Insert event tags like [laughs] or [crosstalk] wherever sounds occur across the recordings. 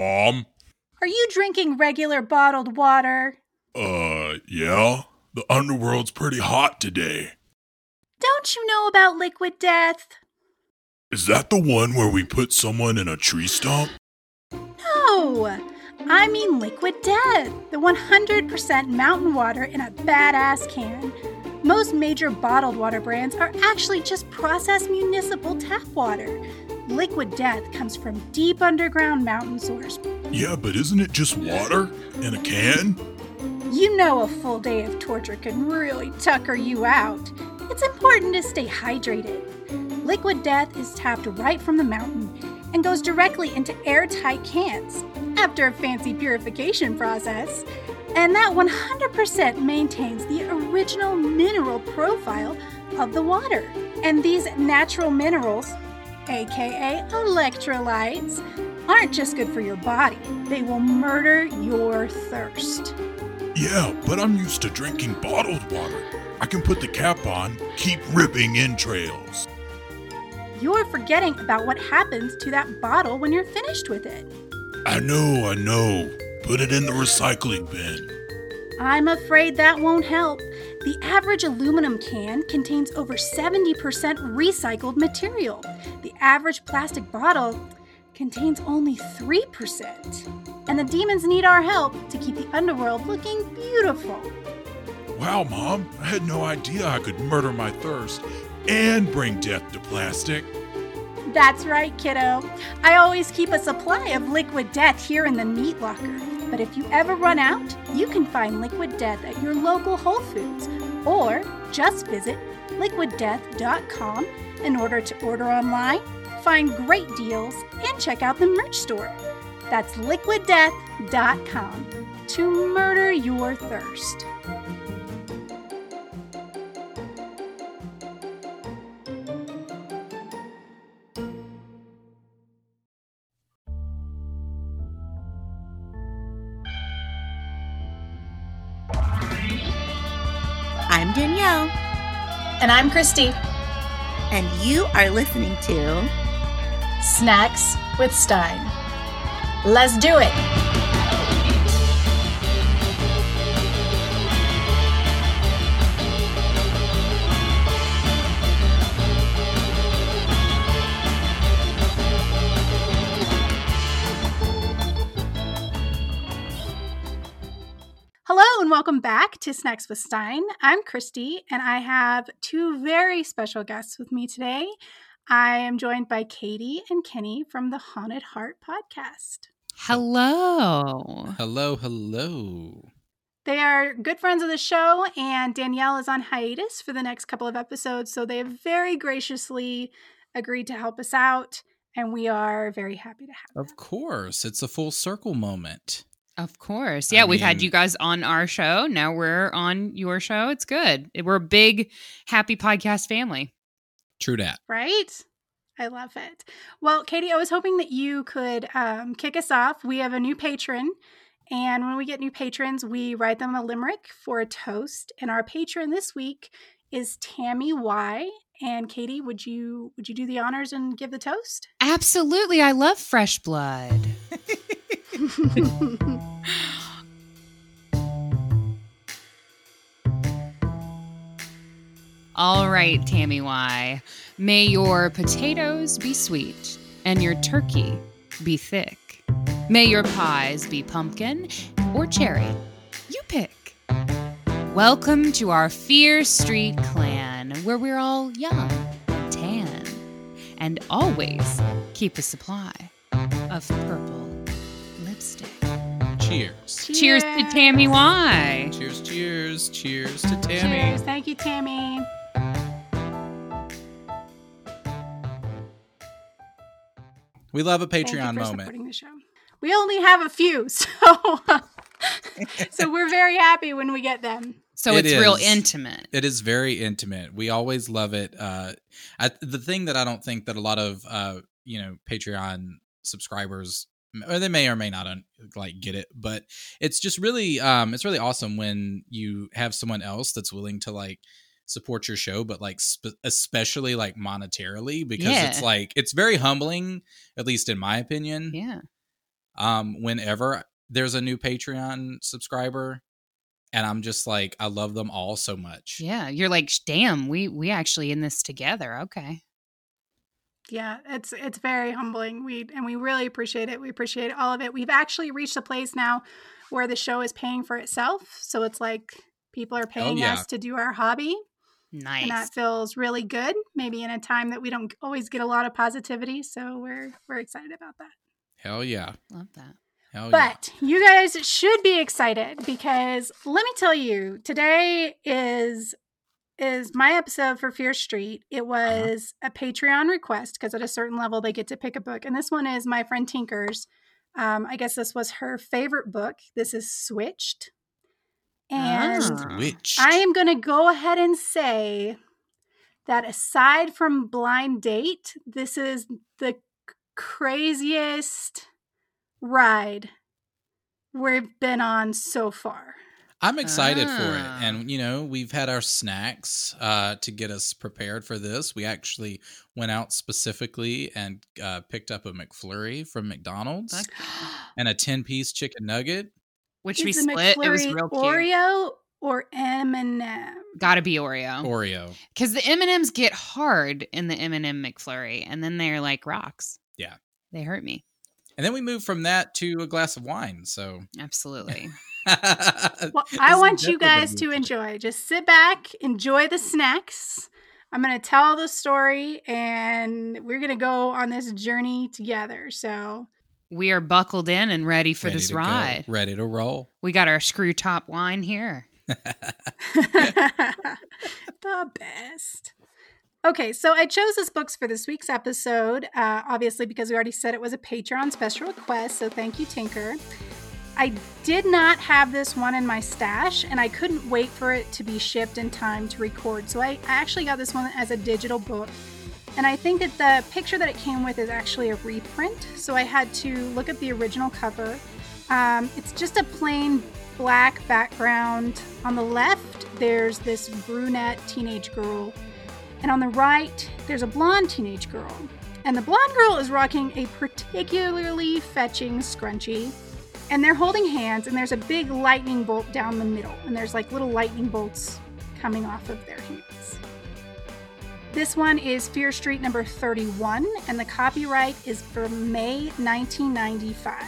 Mom. Are you drinking regular bottled water? Uh, yeah. The underworld's pretty hot today. Don't you know about liquid death? Is that the one where we put someone in a tree stump? No! I mean liquid death, the 100% mountain water in a badass can. Most major bottled water brands are actually just processed municipal tap water. Liquid death comes from deep underground mountain source. Yeah, but isn't it just water in a can? You know a full day of torture can really tucker you out. It's important to stay hydrated. Liquid death is tapped right from the mountain and goes directly into airtight cans after a fancy purification process. And that 100% maintains the original mineral profile of the water. And these natural minerals, aka electrolytes, aren't just good for your body, they will murder your thirst. Yeah, but I'm used to drinking bottled water. I can put the cap on, keep ripping entrails. You're forgetting about what happens to that bottle when you're finished with it. I know, I know. Put it in the recycling bin. I'm afraid that won't help. The average aluminum can contains over 70% recycled material. The average plastic bottle contains only 3%. And the demons need our help to keep the underworld looking beautiful. Wow, Mom, I had no idea I could murder my thirst and bring death to plastic. That's right, kiddo. I always keep a supply of liquid death here in the meat locker. But if you ever run out, you can find liquid death at your local Whole Foods or just visit liquiddeath.com in order to order online, find great deals, and check out the merch store. That's liquiddeath.com to murder your thirst. Danielle, And I'm Christy. and you are listening to Snacks with Stein. Let's do it. And welcome back to Snacks with Stein. I'm Christy and I have two very special guests with me today. I am joined by Katie and Kenny from the Haunted Heart podcast. Hello. Hello, hello. They are good friends of the show, and Danielle is on hiatus for the next couple of episodes, so they have very graciously agreed to help us out, and we are very happy to have them. Of course, it's a full circle moment. Of course. I Yeah, we've had you guys on our show. Now we're on your show. It's good. We're a big, happy podcast family. True dat. Right? I love it. Well, Katie, I was hoping that you could um, kick us off. We have a new patron, and when we get new patrons, we write them a limerick for a toast. And our patron this week is Tammy Y. And Katie, would you would you do the honors and give the toast? Absolutely. I love fresh blood. [laughs] [laughs] [gasps] All right, Tammy Y. May your potatoes be sweet and your turkey be thick. May your pies be pumpkin or cherry. You pick. Welcome to our Fear Street clan, where we're all young tan, and always keep a supply of purple. Cheers. Cheers to Tammy Y. Cheers, cheers, cheers to Tammy. Cheers. Thank you, Tammy. We love a Thank you Patreon for moment. supporting the show. We only have a few, [laughs] so so we're very happy when we get them. So It it's real intimate. It is very intimate. We always love it. Uh, I, the thing that I don't think that a lot of uh, you know Patreon subscribers, or they may or may not un- like get it, but it's just really um, it's really awesome when you have someone else that's willing to like support your show, but like sp- especially like monetarily because it's like it's very humbling, at least in my opinion. Yeah. um, whenever there's a new Patreon subscriber, and I'm just like, I love them all so much. Yeah, you're like, damn, we we actually in this together. Okay. Yeah, it's it's very humbling. We and we really appreciate it. We appreciate all of it. We've actually reached a place now where the show is paying for itself. So it's like people are oh, paying yeah. us to do our hobby. Nice. And that feels really good. Maybe in a time that we don't always get a lot of positivity. So we're we're excited about that. Hell yeah. Love that. Hell yeah. But you guys should be excited because let me tell you, today is is my episode for Fear Street. It was a Patreon request because at a certain level they get to pick a book, and this one is my friend Tinker's. Um, I guess this was her favorite book. This is Switched, and Ah. Switch. I am going to go ahead and say that aside from Blind Date, this is the craziest ride we've been on so far. I'm excited for it. Ah. And, you know, we've had our snacks uh, to get us prepared for this. We actually went out specifically and uh, picked up a McFlurry from McDonald's Fuck. [gasps] and a 10 piece chicken nugget. Which we Is the split. It was McFlurry real cute. Oreo or M&M? Gotta be Oreo. Oreo. Because the M and M's get hard in the M and m McFlurry, and then they're like rocks. Yeah. They hurt me. And then we moved from that to a glass of wine. So, Absolutely. Well, [laughs] I want you guys to enjoy. Just sit back, enjoy the snacks. I'm going to tell the story and we're going to go on this journey together. So, we are buckled in and ready for Ready this to go, ride. ready to roll. We got our screw top wine here. [laughs] [laughs] the best. Okay, so I chose this books for this week's episode, uh, obviously because we already said it was a Patreon special request. So thank you, Tinker. I did not have this one in my stash, and I couldn't wait for it to be shipped in time to record. So I, actually got this one as a digital book. And I think that the picture that it came with is actually a reprint. So I had to look at the original cover. Um, it's just a plain black background. On the left, there's this brunette teenage girl. And on the right, there's a blonde teenage girl. And the blonde girl is rocking a particularly fetching scrunchie. And they're holding hands, and there's a big lightning bolt down the middle. And there's like little lightning bolts coming off of their hands. This one is Fear Street number 31, and the copyright is for May 1995.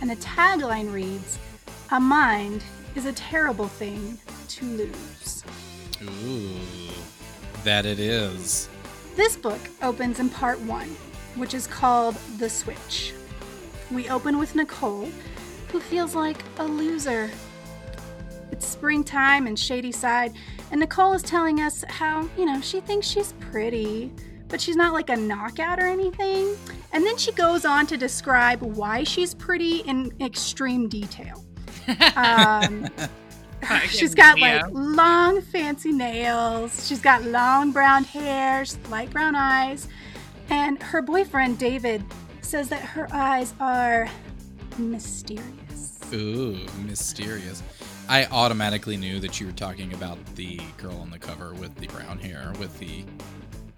And the tagline reads A mind is a terrible thing to lose. Ooh, that it is. This book opens in part one, which is called The Switch. We open with Nicole, who feels like a loser. It's springtime in Shadyside, and Nicole is telling us how, you know, she thinks she's pretty, but she's not like a knockout or anything. And then she goes on to describe why she's pretty in extreme detail. Um, [laughs] she's got like long, fancy nails. She's got long brown hair, light brown eyes. And her boyfriend, David, says that her eyes are mysterious. Ooh, mysterious. I automatically knew that you were talking about the girl on the cover with the brown hair, with the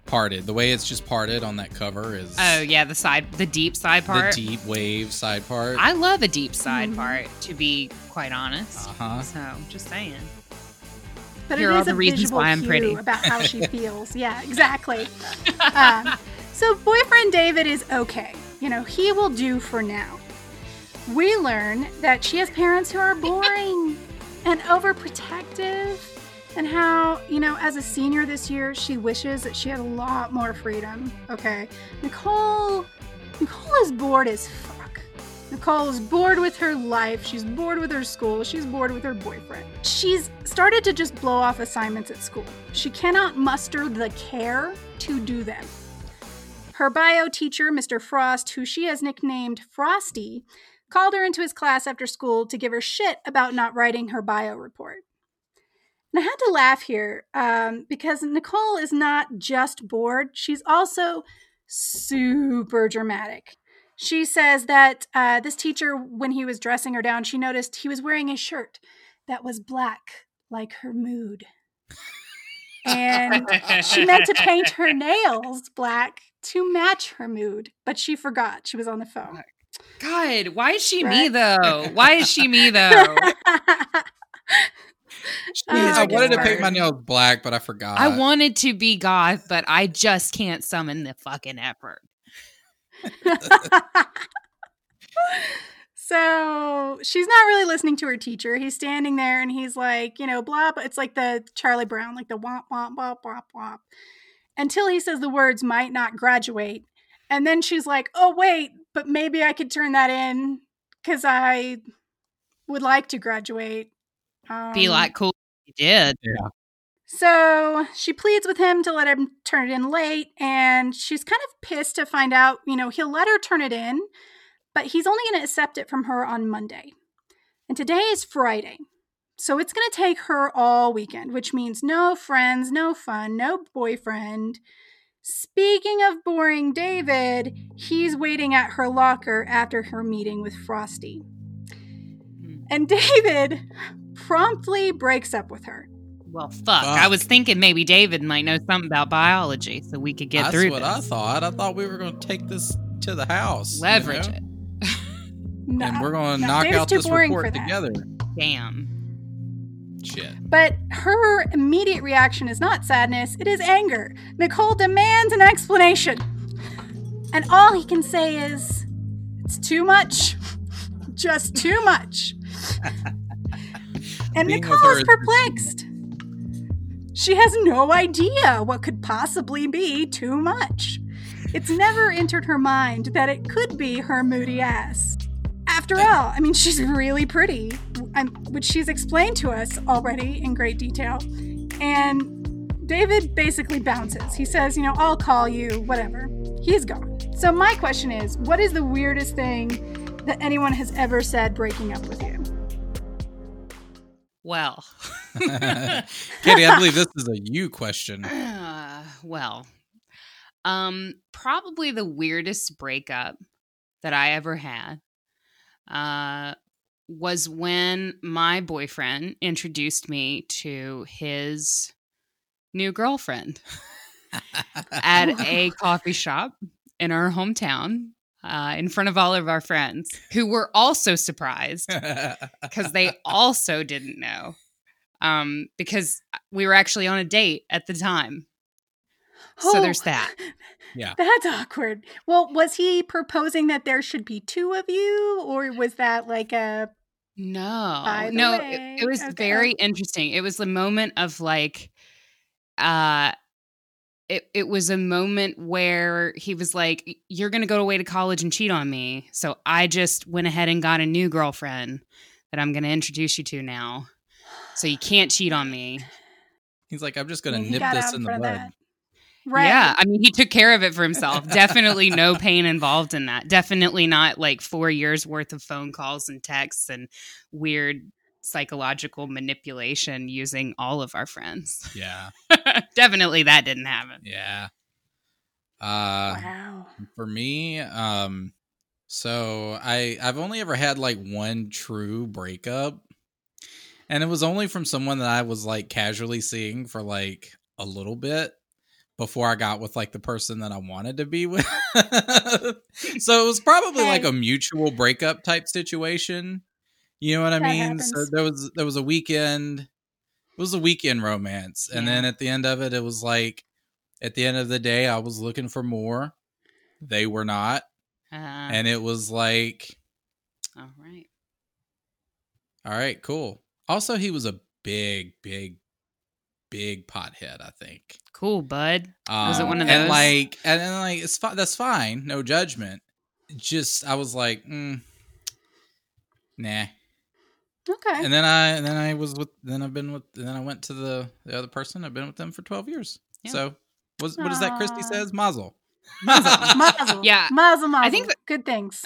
parted. The way it's just parted on that cover is Oh yeah, the side, the deep side part. the deep wave side part. I love a deep side Mhm. part, to be quite honest. uh huh. So just saying. But Here it are is the a reasons visual why I'm cue pretty. about how she [laughs] feels. Yeah, exactly. um, so boyfriend David is okay. You know, he will do for now. We learn that she has parents who are boring and overprotective, and how, you know, as a senior this year, she wishes that she had a lot more freedom. Okay. Nicole Nicole is bored as fuck. Nicole is bored with her life. She's bored with her school. She's bored with her boyfriend. She's started to just blow off assignments at school. She cannot muster the care to do them. Her bio teacher, Mr. Frost, who she has nicknamed Frosty, called her into his class after school to give her shit about not writing her bio report. And I had to laugh here um, because Nicole is not just bored, she's also super dramatic. She says that uh, this teacher, when he was dressing her down, she noticed he was wearing a shirt that was black, like her mood. [laughs] And she meant to paint her nails black to match her mood, but she forgot. She was on the phone. God, why is she me though? [laughs] Why is she me though? Oh, I wanted to gets paint my nails black, but I forgot. I wanted to be goth, but I just can't summon the fucking effort. [laughs] so she's not really listening to her teacher. He's standing there and he's like, you know, blah, blah. It's like the Charlie Brown, like the womp, womp, womp, womp, womp. Until he says the words might not graduate. And then she's like, oh, wait, but maybe I could turn that in because I would like to graduate. Um, Be like cool. You did. So she pleads with him to let him turn it in late, and she's kind of pissed to find out, you know, he'll let her turn it in, but he's only going to accept it from her on Monday. And today is Friday. So it's going to take her all weekend, which means no friends, no fun, no boyfriend. Speaking of boring David, he's waiting at her locker after her meeting with Frosty. Hmm. And [laughs] David promptly breaks up with her. Well, fuck. I was thinking maybe David might know something about biology, so we could get That's through That's what this. I thought. I thought we were going to take this to the house. you Leverage know? it. [laughs] No, and we're going to no, knock David's out this report together. Damn. Shit. But her immediate reaction is not sadness, it is anger. Nicole demands an explanation. And all he can say is, it's too much. Just too much. and Being Nicole is is- perplexed. She has no idea what could possibly be too much. It's never entered her mind that it could be her moody ass. After all, I mean, she's really pretty, um, which she's explained to us already in great detail. And David basically bounces. He says, you know, I'll call you, whatever. He's gone. So, my question is what is the weirdest thing that anyone has ever said breaking up with you? Well. [laughs] Katie, I believe this is a you question. Uh, well, um, probably the weirdest breakup that I ever had uh, was when my boyfriend introduced me to his new girlfriend [laughs] at a coffee shop in our hometown uh, in front of all of our friends who were also surprised [laughs] because they also didn't know um because we were actually on a date at the time so Oh, there's that Yeah. That's awkward. Well, was he proposing that there should be two of you, or was that like a no no it, it was okay. very interesting it was the moment of like uh it, it was a moment where he was like you're gonna go away to college and cheat on me so i just went ahead and got a new girlfriend that i'm gonna introduce you to now so you can't cheat on me He's like, I'm just going to he nip this in the front bud. Of that. Right. Yeah, I mean, he took care of it for himself. Definitely no [laughs] pain involved in that. Definitely not like four years worth of phone calls and texts and weird psychological manipulation using all of our friends. Yeah. [laughs] Definitely that didn't happen. Yeah. Uh, Wow. for me, um, so I I've only ever had like one true breakup, and it was only from someone that I was like casually seeing for like a little bit before I got with like the person that I wanted to be with. [laughs] so it was probably like a mutual breakup type situation. You know what I That mean? So there was there was a weekend. It was a weekend romance, and then at the end of it, it was like at the end of the day, I was looking for more. They were not, Uh, and it was like, all right. all right, cool. Also, he was a big, big, big pothead. I think. Cool, bud. Um, Was it one of those? And like, and, then like, it's fi- that's fine, no judgment. Just, I was like, mm, nah. Okay. And then I, and then I was with, then I've been with, then I went to the the other person. I've been with them for twelve years. Yeah. So, what, what is that? Christy Aw. says, Mazel. Mazel. [laughs] Yeah. Mazel, mazel. I think that- good things.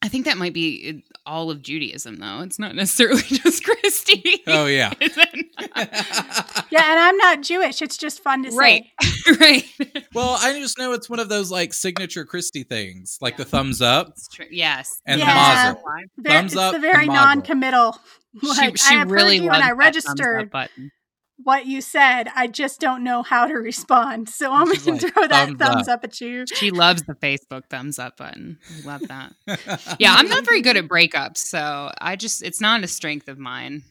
I think that might be all of Judaism, though. It's not necessarily [laughs] just Christy. Oh yeah. [laughs] Is [laughs] it? Yeah, and I'm not Jewish. It's just fun to right. say. [laughs] right. well, I just know it's one of those like signature Christy things, like the thumbs up It's true. Yes. and Yeah. the mazel. Ver- Thumbs it's up the very non-committal. Like, she she I have really heard you loves and I that thumbs registered. button. what you said. I just don't know how to respond. So I'm She's going to like, throw that thumbs thumbs up. up. at you. She loves the Facebook thumbs up button. I love that. [laughs] Yeah, I'm not very good at breakups, so I just it's not a strength of mine.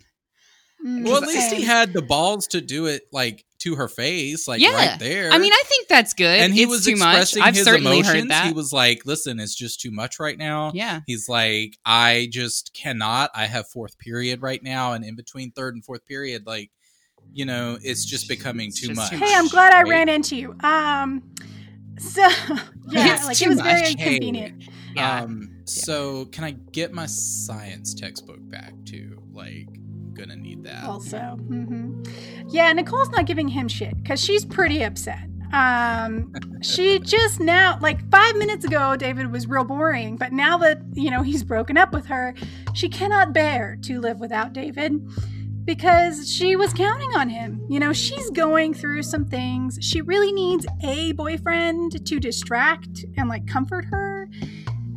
Mm, Well, at least he had the balls to do it like to her face, like Yeah. right there. I mean, I think that's good. and he it's was too much. expressing I've his certainly emotions. heard that. He was like, "Listen, it's just too much right now." yeah. He's like, "I just cannot. I have fourth period right now, and in between third and fourth period, like, you know, it's just becoming It's too just much." too Hey, I'm glad I right? ran into you. Um, so [laughs] yeah, It's like too it was very much. Hey. convenient. Yeah. Um, so can I get my science textbook back too? Like, I'm gonna need that. Also, hmm yeah, Nicole's not giving him shit because she's pretty upset. Um, [laughs] she just now, like five minutes ago, David was real boring, but now that you know he's broken up with her, she cannot bear to live without David because she was counting on him. You know, she's going through some things. She really needs a boyfriend to distract and like comfort her,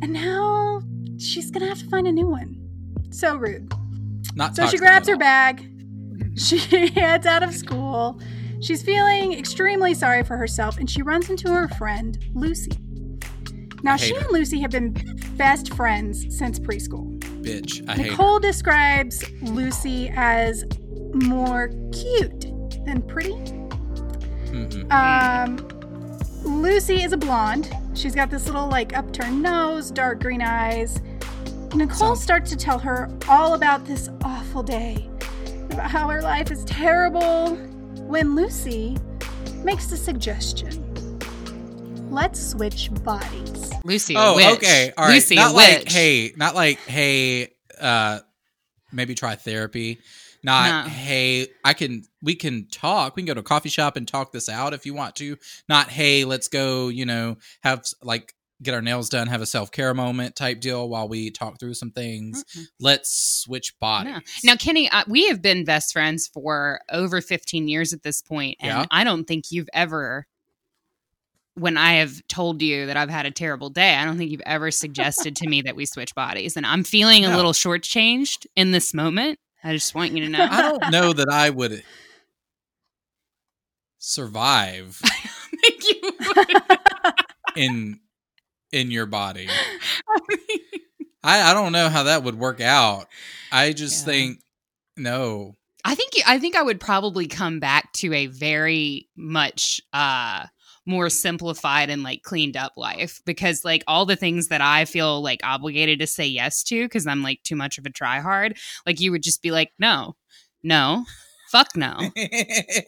and now she's gonna have to find a new one. So rude. Not So she grabs her bag. [laughs] She heads out of school. She's feeling extremely sorry for herself and she runs into her friend, Lucy. Now, she her. and Lucy have been best friends since preschool. Bitch, I hate. Nicole describes Lucy as more cute than pretty. Mm-mm. Um, Lucy is a blonde. She's got this little like upturned nose, dark green eyes. Nicole Sounds- starts to tell her all about this awful day, about how her life is terrible, when Lucy makes the suggestion. Let's switch bodies. Lucy, a Oh, witch. okay. All right. Lucy, not a like, witch. hey, not like, hey, uh, maybe try therapy. Not, No. hey, I can, we can talk. We can go to a coffee shop and talk this out if you want to. Not, hey, let's go, you know, have like, get our nails done, have a self care moment type deal while we talk through some things. Mm-mm. Let's switch bodies. No. Now, Kenny, uh, we have been best friends for over 15 years at this point, and Yeah. I don't think you've ever, when I have told you that I've had a terrible day, I don't think you've ever suggested to me that we switch bodies. And I'm feeling a No. little shortchanged in this moment. I just want you to know. I don't know that I would survive [laughs] think you would. in in your body. [laughs] I, I don't know how that would work out. I just Yeah. think no. I think I think I would probably come back to a very much uh more simplified and like cleaned up life because like all the things that I feel like obligated to say yes to because I'm like too much of a tryhard, like you would just be like, no, no, fuck no,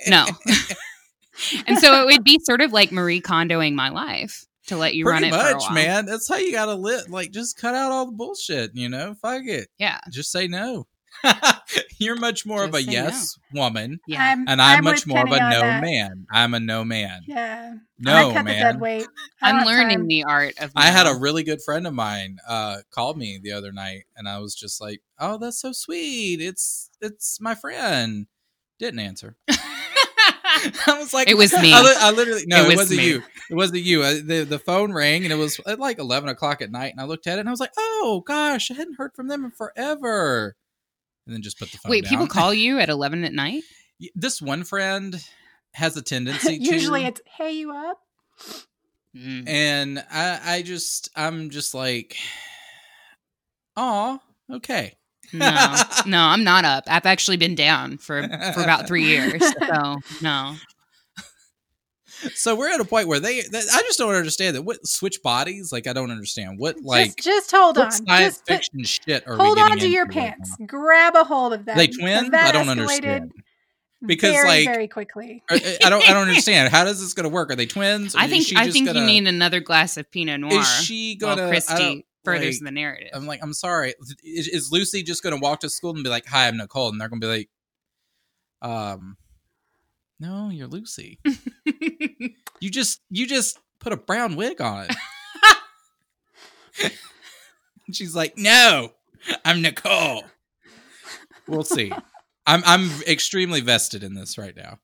no. [laughs] [laughs] and so it would be sort of like Marie Kondoing my life to let you Pretty run it for a much, man. That's how you gotta live. Like, just cut out all the bullshit. You know, fuck it. Yeah, Just say no. [laughs] You're much more of a Just say no. yes woman, yeah. I'm, and I'm, I'm much with more of a no that. man. I'm a no man. Yeah. No I cut the man. dead weight. [laughs] I I'm learning time. the art of. I had a really good friend of mine uh called me the other night and I was just like, "Oh, that's so sweet. It's it's my friend." Didn't answer. [laughs] [laughs] I was like, It was me. I, li- I literally no, It it, was was not me. you. It wasn't you. Uh, the the phone rang and it was at like eleven o'clock at night, and I looked at it and I was like, "Oh gosh, I hadn't heard from them in forever." And then just put the phone. Wait, people call you at 11 at night? [laughs] this one friend has a tendency [laughs] to Usually it's hey you up. Mm. and I I just I'm just like, oh okay. No, no, I'm not up. I've actually been down for for about three years. [laughs] So no, So we're at a point where they, that, I just don't understand that. What switch bodies? Like I don't understand what like just, just hold on. science Just put- fiction shit are hold we on to your into right pants. now? Grab a hold of them. They because twins? that I don't understand. Because, very, like- very quickly. Are- eh, I don't I don't [laughs] understand. How does this going to work? Are they twins? I Is think she I just think gonna- you need another glass of Pinot Noir. Is she gonna? I Christy don't- furthers like, the narrative. I'm like, I'm sorry. Is, is Lucy just going to walk to school and be like, "Hi, I'm Nicole," and they're going to be like, "Um, no, you're Lucy. [laughs] you just you just put a brown wig on." [laughs] She's like, "No, I'm Nicole." We'll see. I'm I'm extremely vested in this right now.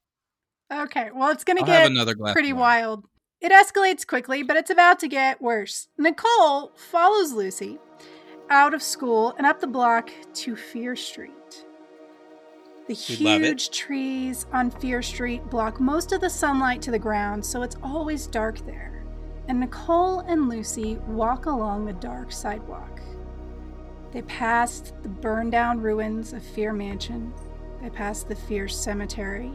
Okay, well, it's going to I'll get another glass. pretty of wild. It escalates quickly, but it's about to get worse. Nicole follows Lucy out of school and up the block to Fear Street. The We love it. huge trees on Fear Street block most of the sunlight to the ground, so it's always dark there. And Nicole and Lucy walk along the dark sidewalk. They pass the burned down ruins of Fear Mansion. They pass the Fear Cemetery.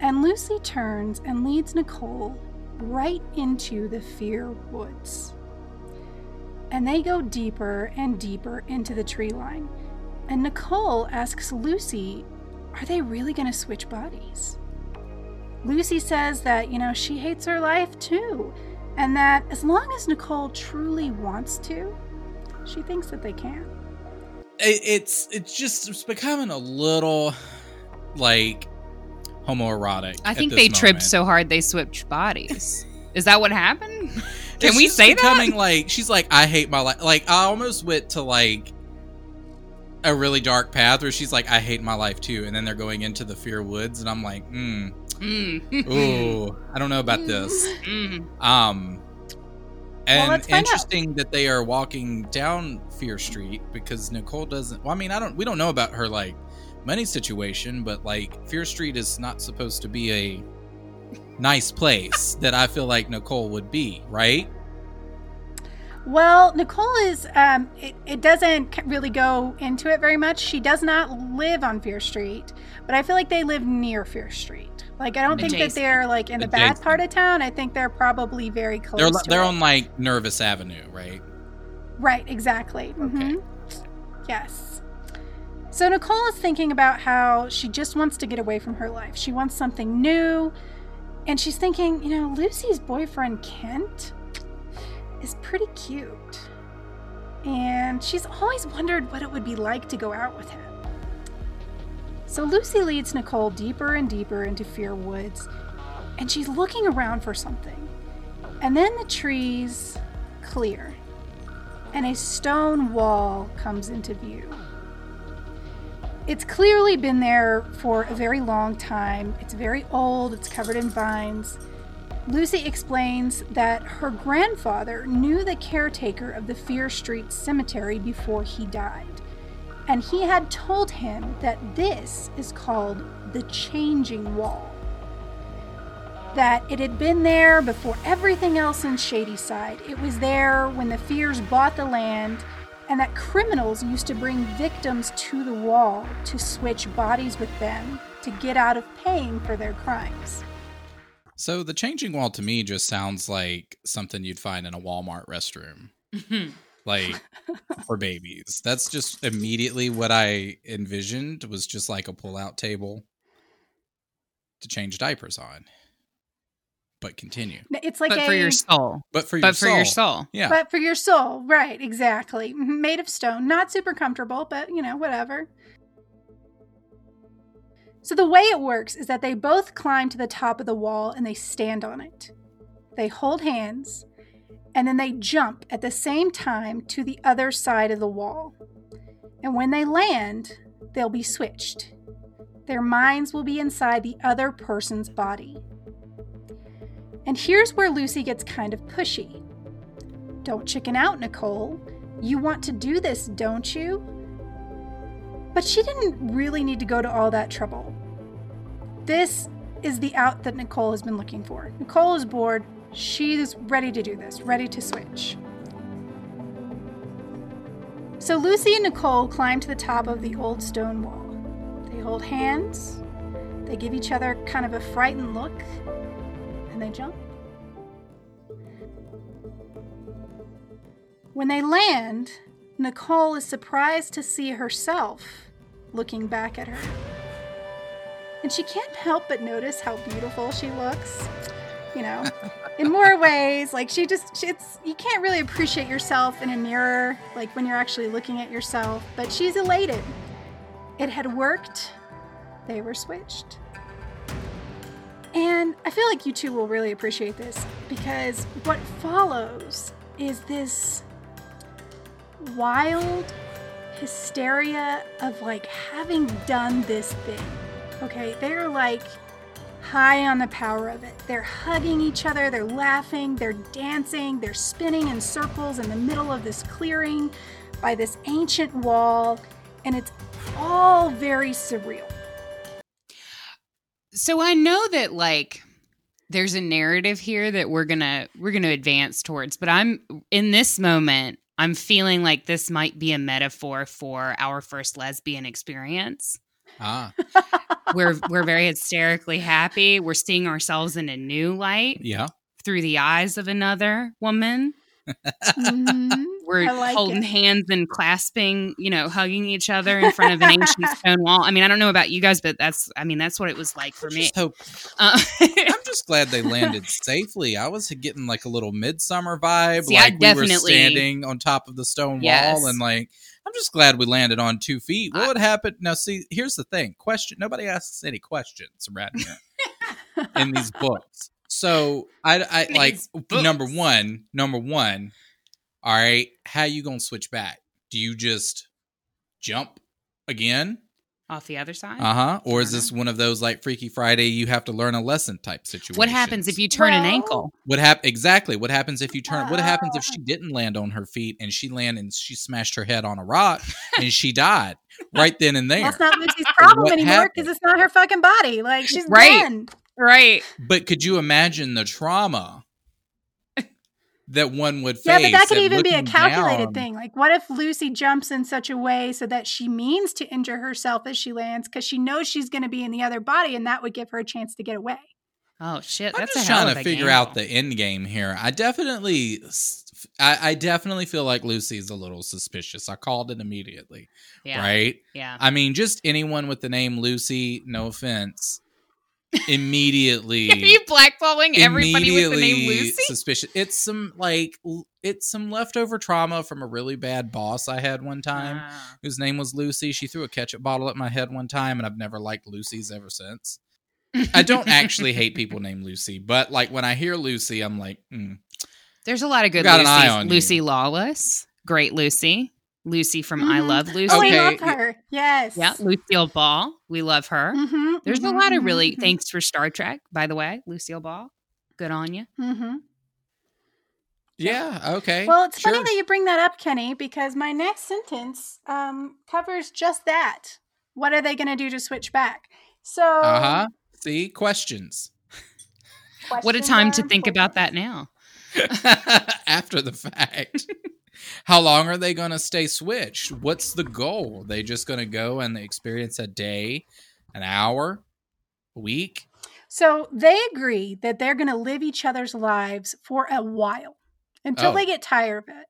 And Lucy turns and leads Nicole right into the Fear Woods. And they go deeper and deeper into the tree line. And Nicole asks Lucy, Are they really going to switch bodies? Lucy says that, you know, she hates her life too, and that as long as Nicole truly wants to, she thinks that they can. It's it's just it's becoming a little like homoerotic. I think they tripped moment. so hard they switched bodies. Is that what happened? [laughs] Can we say becoming that? like she's like I hate my life. Like I almost went to like a really dark path where she's like I hate my life too, and then they're going into the fear woods, and I'm like, mm, Mm. ooh, I don't know about this. Mm. Um, and let's find out. interesting that they are walking down Fear Street because Nicole doesn't. Well, I mean, I don't. We don't know about her like money situation, but like Fear Street is not supposed to be a nice place [laughs] that I feel like Nicole would be, right? Well, Nicole is, um, it, it doesn't really go into it very much. She does not live on Fear Street, but I feel like they live near Fear Street. Like, I don't think that they're like in the bad part of town. I think they're probably very close They're to they're it. on like Nervous Avenue, right? Right, exactly. Okay. Mhm. Yes. So Nicole is thinking about how she just wants to get away from her life. She wants something new. And she's thinking, you know, Lucy's boyfriend, Kent, is pretty cute. And she's always wondered what it would be like to go out with him. So Lucy leads Nicole deeper and deeper into Fear Woods, and she's looking around for something. And then the trees clear and a stone wall comes into view. It's clearly been there for a very long time. It's very old, it's covered in vines. Lucy explains that her grandfather knew the caretaker of the Fear Street Cemetery before he died, and he had told him that this is called the Changing Wall that it had been there before everything else in Shadyside. It was there when the Fears bought the land, and that criminals used to bring victims to the wall to switch bodies with them to get out of paying for their crimes. So the changing wall to me just sounds like something you'd find in a Walmart restroom. Mm-hmm. like for babies. That's just immediately what I envisioned was just like a pull-out table to change diapers on. But continue. It's like but a for your soul. But for your But for soul. your soul. Yeah. but for your soul, right? Exactly. Made of stone, not super comfortable, but you know, whatever. So the way it works is that they both climb to the top of the wall and they stand on it. They hold hands and then they jump at the same time to the other side of the wall. And when they land, they'll be switched. Their minds will be inside the other person's body. And here's where Lucy gets kind of pushy. Don't chicken out, Nicole. You want to do this, don't you? But she didn't really need to go to all that trouble. This is the out that Nicole has been looking for. Nicole is bored. She's ready to do this, ready to switch. So Lucy and Nicole climb to the top of the old stone wall. They hold hands. They give each other kind of a frightened look, and they jump. When they land, Nicole is surprised to see herself looking back at her. And she can't help but notice how beautiful she looks. You know, in more [laughs] ways, like she just, she- it's, you can't really appreciate yourself in a mirror, like when you're actually looking at yourself, but she's elated. It had worked, they were switched. And I feel like you two will really appreciate this because what follows is this wild hysteria of like having done this thing. Okay, they're like high on the power of it. They're hugging each other, they're laughing, they're dancing, they're spinning in circles in the middle of this clearing by this ancient wall, and it's all very surreal. So I know that like there's a narrative here that we're gonna we're gonna advance towards, but I'm in this moment. I'm feeling like this might be a metaphor for our first lesbian experience. Ah, [laughs] We're we're very hysterically happy. We're seeing ourselves in a new light yeah. through the eyes of another woman. Mhm. [laughs] We're like holding it. hands and clasping, you know, hugging each [laughs] other in front of an ancient stone wall. I mean, I don't know about you guys, but that's, I mean, that's what it was like for me. Just Uh, I'm [laughs] just glad they landed safely. I was getting like a little midsummer vibe, See, like we were standing on top of the stone Yes. wall, and like I'm just glad we landed on two feet. What I- would happen? Now, see, here's the thing: question. Nobody asks any questions around here in these books. So I, I like books. number one. Number one. All right, how you gonna switch back? Do you just jump again? off the other side. Uh huh. Or is Turner. this one of those like Freaky Friday? You have to learn a lesson type situation. what happens if you turn an ankle? What hap- exactly? What happens if you turn? What happens if Ah. she didn't land on her feet and she landed and she smashed her head on a rock and she died right then and [laughs] there? That's not Lucy's problem anymore because it's not her fucking body. Like she's Right. done. Right. but could you imagine the trauma [laughs] that one would face? Yeah, but that could even be a calculated down? thing. Like, what if Lucy jumps in such a way so that she means to injure herself as she lands because she knows she's going to be in the other body, and that would give her a chance to get away? Oh shit. I'm That's just a hell trying of to a figure gamble. out the end game here. I definitely, I, I definitely feel like Lucy's a little suspicious. I called it immediately, Yeah. right? Yeah. I mean, just anyone with the name Lucy, no offense, immediately. [laughs] Are you blackballing everybody with the name Lucy? Suspicious. It's some like it's some leftover trauma from a really bad boss I had one time, Ah. whose name was Lucy. She threw a ketchup bottle at my head one time, and I've never liked Lucy's ever since. I don't actually hate people [laughs] named Lucy, but like when I hear Lucy, I'm like, mm. There's a lot of good Lucy's. on you. Lucy Lawless, great Lucy. Lucy from I Mhm. Love Lucy. Oh, Okay. Love her. Yes. Yeah, Lucille Ball. We love her. hmm There's a lot of really thanks for Star Trek, by the way, Lucille Ball. Good on you. hmm yeah, okay. Well, it's sure. funny that you bring that up, Kenny, because my next sentence um, covers just that. What are they going to do to switch back? So, Uh huh. See questions What a time to are think about that now. [laughs] after the fact. [laughs] How long are they going to stay switched? What's the goal? they just going to go and experience a day, an hour, a week? So they agree that they're going to live each other's lives for a while until Oh. they get tired of it.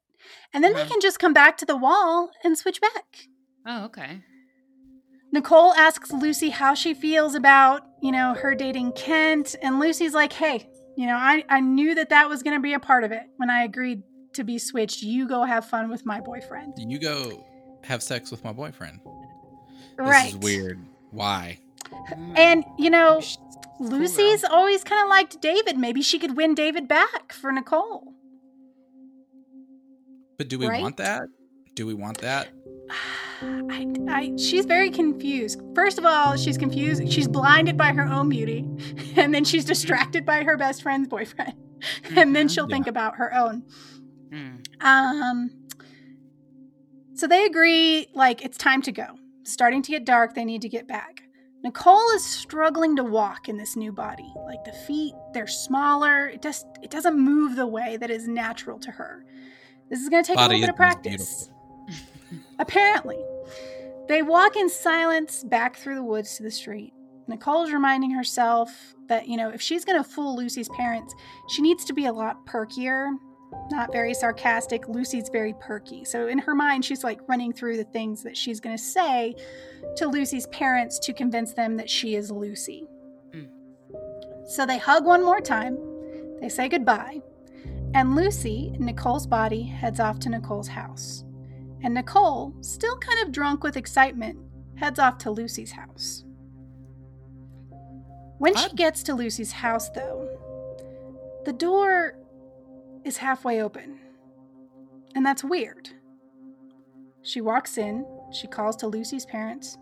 And then they Uh-huh. can just come back to the wall and switch back. Oh, okay. Nicole asks Lucy how she feels about, you know, her dating Kent. And Lucy's like, hey, you know, I, I knew that that was going to be a part of it when I agreed to be switched. You go have fun with my boyfriend. You go have sex with my boyfriend. This right. is weird. Why? Mm. And, you know, Cool girl. Lucy's always kind of liked David. Maybe she could win David back for Nicole. But do we Right? want that? Do we want that? [sighs] I, I, she's very confused. First of all, she's confused. She's blinded by her own beauty, [laughs] and then she's distracted by her best friend's boyfriend, [laughs] and then Mhm. she'll Yeah. think about her own. Mm. Um. So they agree, like it's time to go. Starting to get dark, they need to get back. Nicole is struggling to walk in this new body. Like the feet, they're smaller. It just it doesn't move the way that is natural to her. This is going to take Body a little bit of practice. [laughs] Apparently, they walk in silence back through the woods to the street. Nicole's reminding herself that, you know, if she's going to fool Lucy's parents, she needs to be a lot perkier, not very sarcastic. Lucy's very perky. So in her mind, she's like running through the things that she's going to say to Lucy's parents to convince them that she is Lucy. Mm. So they hug one more time. They say goodbye. And Lucy, Nicole's body, heads off to Nicole's house. And Nicole, still kind of drunk with excitement, heads off to Lucy's house. When she gets to Lucy's house, though, the door is halfway open. And that's weird. She walks in, she calls to Lucy's parents,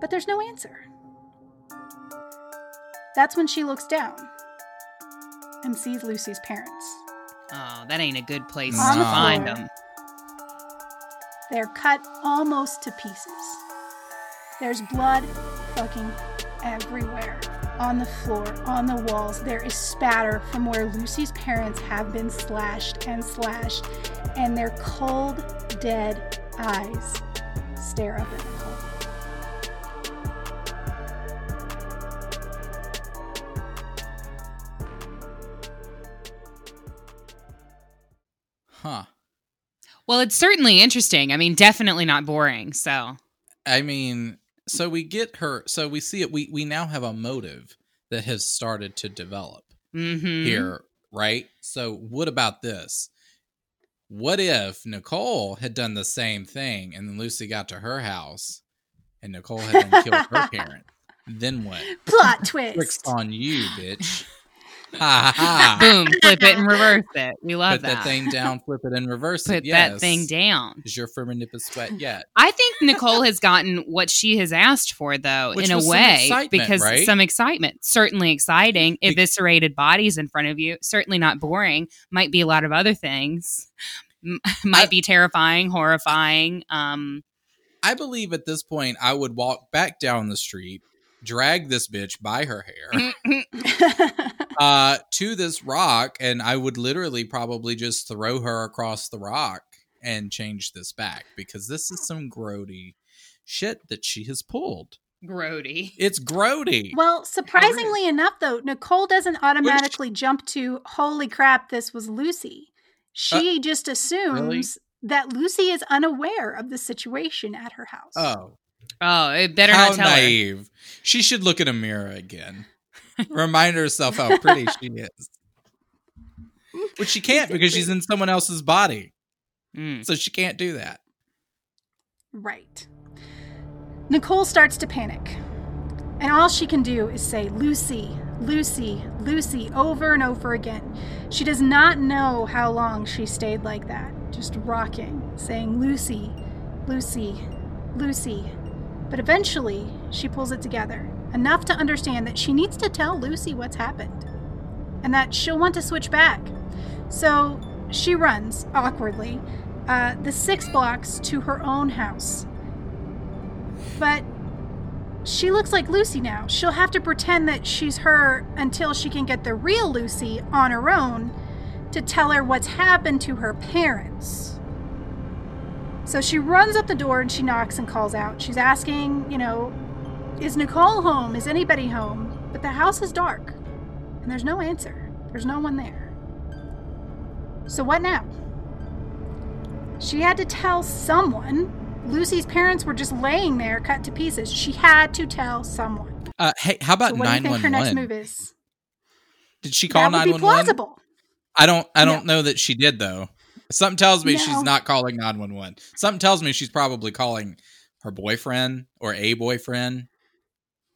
but there's no answer. That's when she looks down and sees Lucy's parents. Oh, that ain't a good place On to find them. They're cut almost to pieces. There's blood fucking everywhere. On the floor, on the walls, there is spatter from where Lucy's parents have been slashed and slashed, and their cold, dead eyes stare up at Nicole. Huh. Well, it's certainly interesting. I mean, definitely not boring. So, I mean, so we get her. So we see it. We we now have a motive that has started to develop mhm. here, right? So what about this? What if Nicole had done the same thing, and then Lucy got to her house, and Nicole had then killed her [laughs] parent? Then what? Plot Tricks twist. on you, bitch. Ha ha ha. boom, flip it and [laughs] reverse it. We love Put that. that thing down, flip it, and reverse Put it. Yes. that thing down. Is your firm nip is sweat yet? I think Nicole has gotten what she has asked for, though, Which in a was some way, excitement, because right? some excitement, certainly exciting. Be- Eviscerated bodies in front of you, certainly not boring. Might be a lot of other things. M- [laughs] Might I- be terrifying, horrifying. Um, I believe at this point I would walk back down the street, drag this bitch by her hair [laughs] uh, to this rock, and I would literally probably just throw her across the rock and change this back because this is some grody shit that she has pulled. grody. It's grody. well, surprisingly enough, though, Nicole doesn't automatically jump to, holy crap, this was Lucy. She just assumes that Lucy is unaware of the situation at her house. oh, Oh, it better how not tell her. naive! She should look in a mirror again. Remind herself how pretty [laughs] she is. Which she can't because she's in someone else's body. Mm. So she can't do that. Right. Nicole starts to panic. And all she can do is say, Lucy, Lucy, Lucy, over and over again. She does not know how long she stayed like that, just rocking, saying, Lucy, Lucy, Lucy. But eventually, she pulls it together, enough to understand that she needs to tell Lucy what's happened, and that she'll want to switch back. So she runs, awkwardly, uh, the six blocks to her own house. But she looks like Lucy now. She'll have to pretend that she's her until she can get the real Lucy on her own to tell her what's happened to her parents. So she runs up the door and she knocks and calls out. She's asking, you know, is Nicole home? Is anybody home? But the house is dark and there's no answer. There's no one there. So what now? She had to tell someone. Lucy's parents were just laying there, cut to pieces. She had to tell someone. Uh, hey, how about So what do you think her next move is? Did she call 911? that would be plausible. I don't. I don't know that she did though. Something tells me No. she's not calling nine one one. Something tells me she's probably calling her boyfriend or a boyfriend,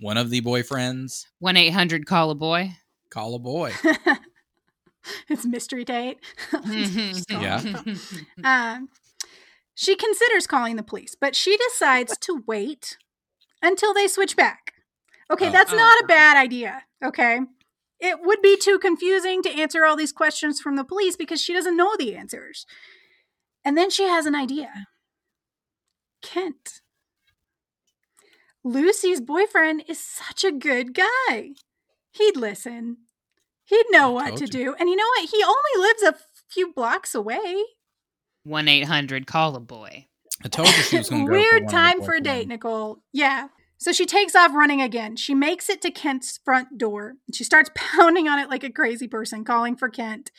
one of the boyfriends. One eight hundred call a boy. Call a boy. [laughs] it's mystery date. [laughs] Yeah. [laughs] Um, she considers calling the police, but she decides to wait until they switch back. Okay, Oh. that's Oh. not a bad idea. Okay. It would be too confusing to answer all these questions from the police because she doesn't know the answers. And then she has an idea Kent. Lucy's boyfriend is such a good guy. He'd listen, he'd know what to you. do. And you know what? He only lives a few blocks away. One eight hundred call a boy. I told her she was going to go. Weird for time for a date, Nicole. Yeah. So she takes off running again. She makes it to Kent's front door. She starts [laughs] pounding on it like a crazy person, calling for Kent,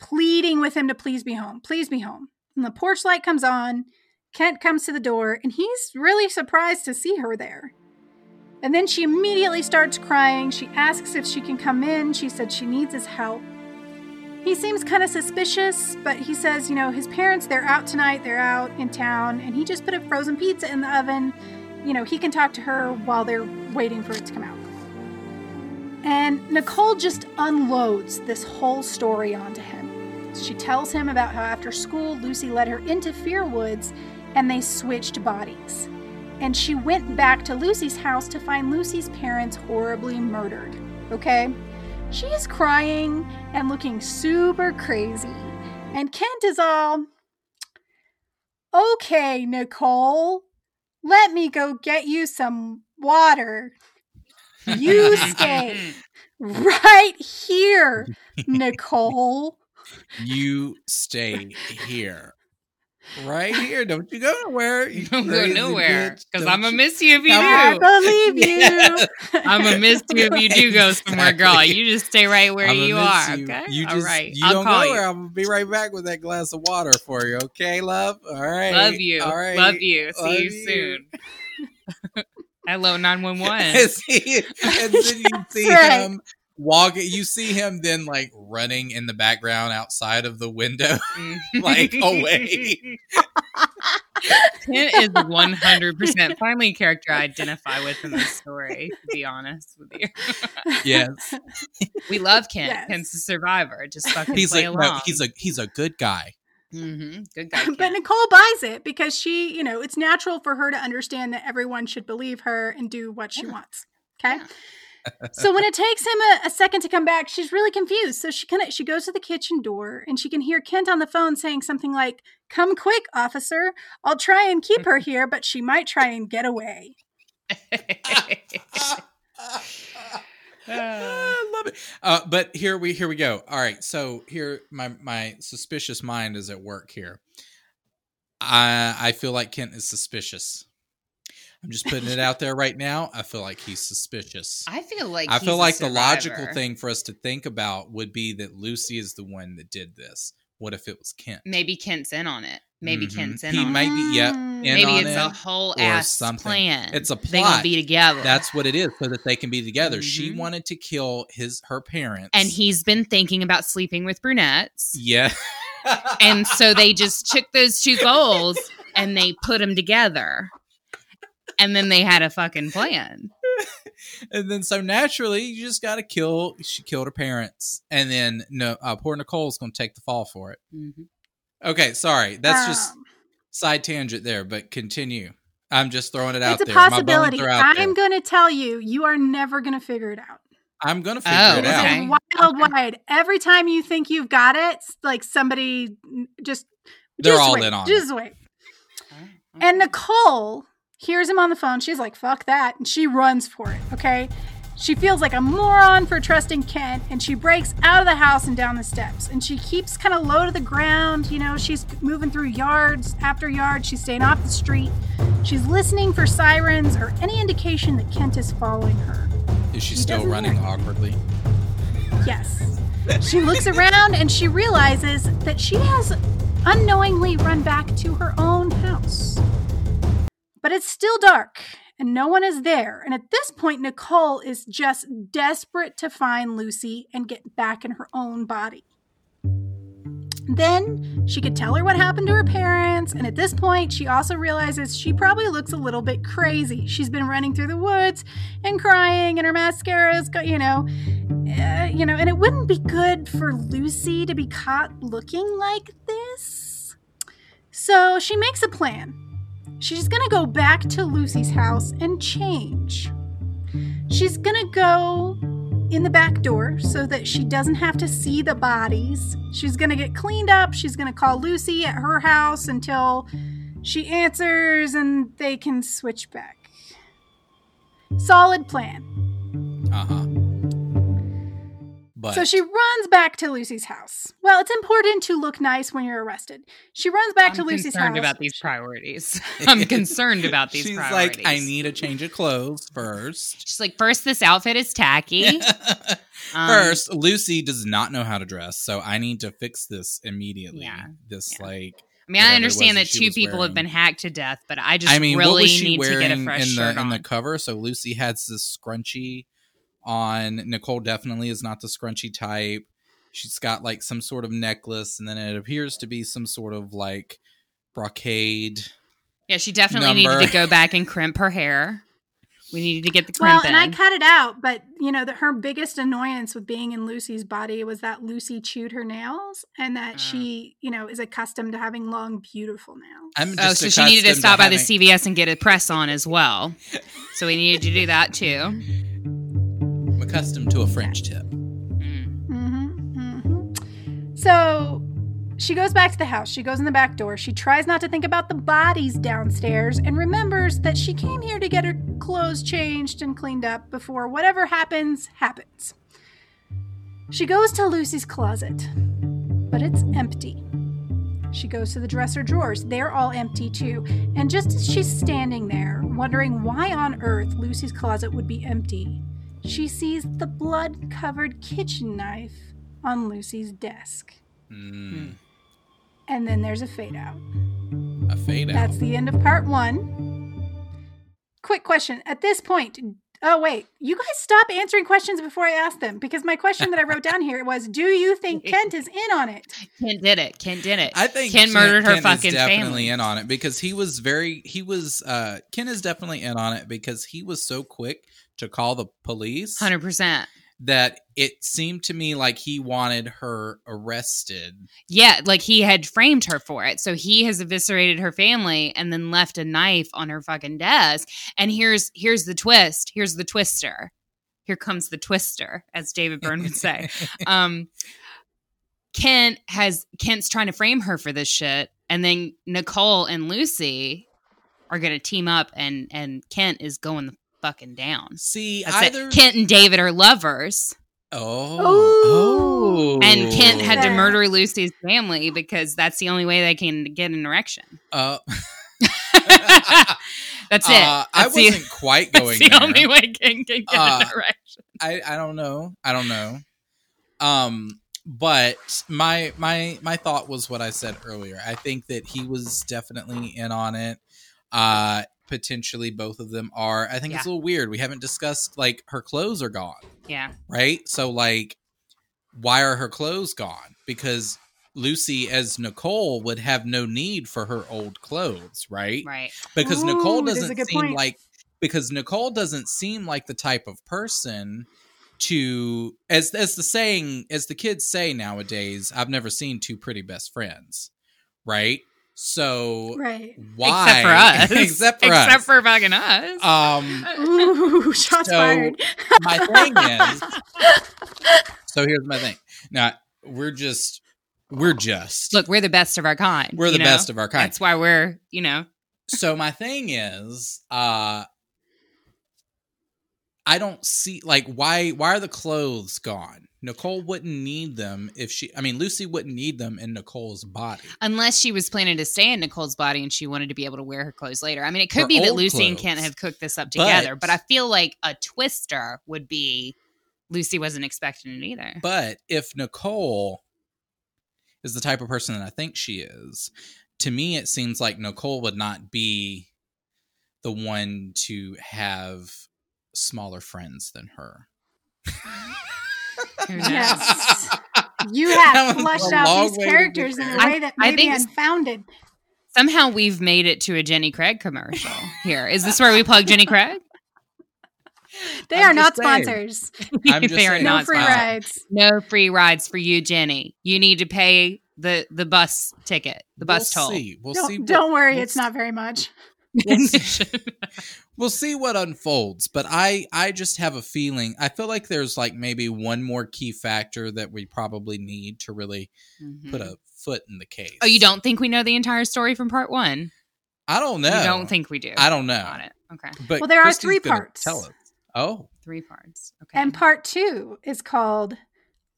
pleading with him to please be home. Please be home. And the porch light comes on. Kent comes to the door, and he's really surprised to see her there. And then she immediately starts crying. She asks if she can come in. She said she needs his help. He seems kind of suspicious, but he says, you know, his parents, they're out tonight, they're out in town, and he just put a frozen pizza in the oven. You know, he can talk to her while they're waiting for it to come out. And Nicole just unloads this whole story onto him. She tells him about how after school, Lucy led her into Fear Woods and they switched bodies. And she went back to Lucy's house to find Lucy's parents horribly murdered. Okay? She is crying and looking super crazy. And Kent is all, okay, Nicole, let me go get you some water. You stay [laughs] right here, Nicole. You stay here. Right here. Don't you go nowhere. [laughs] You Don't go nowhere because I'm gonna miss you if you I do. believe [laughs] you. Yeah. I'm gonna miss you if you do go [laughs] somewhere, girl. You just stay right where you are. you. Okay. You just right. you I'll don't call go you. I'm gonna be right back with that glass of water for you, okay, love? All right. Love you. All right. Love you. See Love you, you. soon. Hello, 911. and, and then you see right. him walking you see him then like running in the background outside of the window [laughs] Like, away. Kent is 100% finally a character I identify with in this story, to be honest with you. yes [laughs] We love Kent. Yes. Kent's a survivor. Just fucking he's play like along. no, he's a he's a good guy hmm Good guy. but Nicole buys it because she, you know, it's natural for her to understand that everyone should believe her and do what she Yeah. wants. Okay. Yeah. So when it takes him a, a second to come back, she's really confused. So she kind of she goes to the kitchen door and she can hear Kent on the phone saying something like, "Come quick, officer! I'll try and keep her here, but she might try and get away." I love it. Uh, but here we here we go. All right, so here my my suspicious mind is at work here. I I feel like Kent is suspicious. I'm just putting it out there right now. I feel like he's suspicious. I feel like I feel like the logical thing for us to think about would be that Lucy is the one that did this. What if it was Kent? Maybe Kent's in on it. Maybe Mhm. Kent's in He on might it. be. Yep. Maybe it's a whole ass something. plan. It's a plot. They gonna be together. That's what it is, so that they can be together. She Mhm. wanted to kill his her parents, and he's been thinking about sleeping with brunettes. yeah, And so they just [laughs] took those two goals and they put them together. And then they had a fucking plan. [laughs] and then so naturally you just got to kill. She killed her parents, and then no, uh, poor Nicole's going to take the fall for it. Okay, sorry, that's just Um, side tangent there, but continue. I'm just throwing it out it's a there. My bones possibility. are out. I'm going to tell you, you are never going to figure it out. I'm gonna figure Oh, it It's out. okay. wild wide. Every time you think you've got it, like somebody just They're just all wait, in on Just wait. And Nicole hears him on the phone. She's like, "Fuck that," and she runs for it. Okay. She feels like a moron for trusting Kent, and she breaks out of the house and down the steps. And she keeps kind of low to the ground. You know, she's moving through yards after yards. She's staying off the street. She's listening for sirens or any indication that Kent is following her. Is she He still running awkwardly? Yes. She looks around and she realizes that she has unknowingly run back to her own house. But it's still dark and no one is there. And at this point, Nicole is just desperate to find Lucy and get back in her own body. Then she could tell her what happened to her parents, and at this point, she also realizes she probably looks a little bit crazy. She's been running through the woods and crying, and her mascara's got, you know, uh, you know, and it wouldn't be good for Lucy to be caught looking like this. So she makes a plan. She's gonna go back to Lucy's house and change. She's gonna go in the back door so that she doesn't have to see the bodies. She's gonna get cleaned up. She's gonna call Lucy at her house until she answers and they can switch back. Solid plan. Uh huh. But So she runs back to Lucy's house. Well, it's important to look nice when you're arrested. She runs back I'm to Lucy's concerned house. about these priorities. [laughs] [laughs] I'm concerned about these she's priorities. like, I need a change of clothes first. She's like, first, this outfit is tacky. [laughs] Um, First, Lucy does not know how to dress, so I need to fix this immediately. Yeah, This yeah. like I mean, whatever I understand that that two was people have been hacked to death, but I just I mean, really what was she need to wearing get a fresh in the shirt in the cover? So Lucy has this scrunchie on. Nicole definitely is not the scrunchy type. She's got like some sort of necklace, and then it appears to be some sort of like brocade. yeah, she definitely number. needed to go back and crimp her hair. We needed to get the well, crimp and I cut it out, but you know that her biggest annoyance with being in Lucy's body was that Lucy chewed her nails, and that Mm. she, you know, is accustomed to having long, beautiful nails. I'm Oh, so she needed to accustomed stop by the CVS and get a press on as well. So we needed to do that too. [laughs] I'm accustomed to a French tip. Mm. hmm hmm So she goes back to the house. She goes in the back door. She tries not to think about the bodies downstairs and remembers that she came here to get her clothes changed and cleaned up before whatever happens, happens. She goes to Lucy's closet, but it's empty. She goes to the dresser drawers. They're all empty too. And just as she's standing there, wondering why on earth Lucy's closet would be empty, she sees the blood covered kitchen knife on Lucy's desk. Mm, And then there's a fade out. a fade out. That's the end of part one. Quick question. At this point, oh, wait, you guys stop answering questions before I ask them because my question that I wrote down here was Do you think [laughs] Kent is in on it? Kent did it. Kent did it. I think Ken murdered her Ken fucking is definitely family. in on it because he was very he was uh Ken is definitely in on it because he was so quick to call the police Hundred percent. that it seemed to me like he wanted her arrested. Yeah, like he had framed her for it. So he has eviscerated her family and then left a knife on her fucking desk. And here's here's the twist. Here's the twister. Here comes the twister, as David Byrne would say. [laughs] um Kent has Kent's trying to frame her for this shit, and then Nicole and Lucy are gonna team up and and Kent is going the fucking down. See, That's either it. Kent and David are lovers. oh, Ooh. oh, And Kent had to murder Lucy's family because that's the only way they can get an erection. Uh, [laughs] [laughs] that's it. uh, I That's the- wasn't quite [laughs] That's going the there. only way Ken can get Uh, an erection. I I don't know. I don't know. Um but my my my thought was what I said earlier. I think that he was definitely in on it. Uh potentially both of them are. I think it's a little weird. We haven't discussed like her clothes are gone, Yeah. right? So like why are her clothes gone? Because Lucy as Nicole would have no need for her old clothes, right? Right. because Ooh, Nicole doesn't seem point. like because Nicole doesn't seem like the type of person to as as the saying as the kids say nowadays I've never seen two pretty best friends right so Right. why Except for [laughs] us. except for Except us for fucking us. um Ooh, [laughs] shots So- fired. my thing is so here's my thing now we're just we're just Look, we're the best of our kind. we're the know? best of our kind That's why we're, you know, so my thing is uh i don't see like why why are the clothes gone nicole wouldn't need them if she i mean lucy wouldn't need them in nicole's body unless she was planning to stay in Nicole's body and she wanted to be able to wear her clothes later. I mean, it could Her be that Lucy and clothes. Kent have cooked this up But- together, but, I feel like a twister would be Lucy wasn't expecting it either. but if nicole is the type of person that i think she is to me it seems like nicole would not be the one to have smaller friends than her Yes. [laughs] You have was flushed out these characters in a way that I may be think- unfounded. Somehow we've made it to a Jenny Craig commercial here. Is this where we plug Jenny Craig? They I'm are not saying. sponsors. I'm [laughs] just they are saying. No not free sponsored. rides. No free rides for you, Jenny. You need to pay the the bus ticket, the bus we'll toll. see we'll Don't, see don't worry, we'll it's not very much. [laughs] we'll see. We'll see what unfolds but i i just have a feeling i feel like there's like maybe one more key factor that we probably need to really Mhm. put a foot in the case Oh, you don't think we know the entire story from part one? i don't know You don't think we do? i don't know on it. Okay, but Well, there are three parts. tell us oh three parts. Okay, And part two is called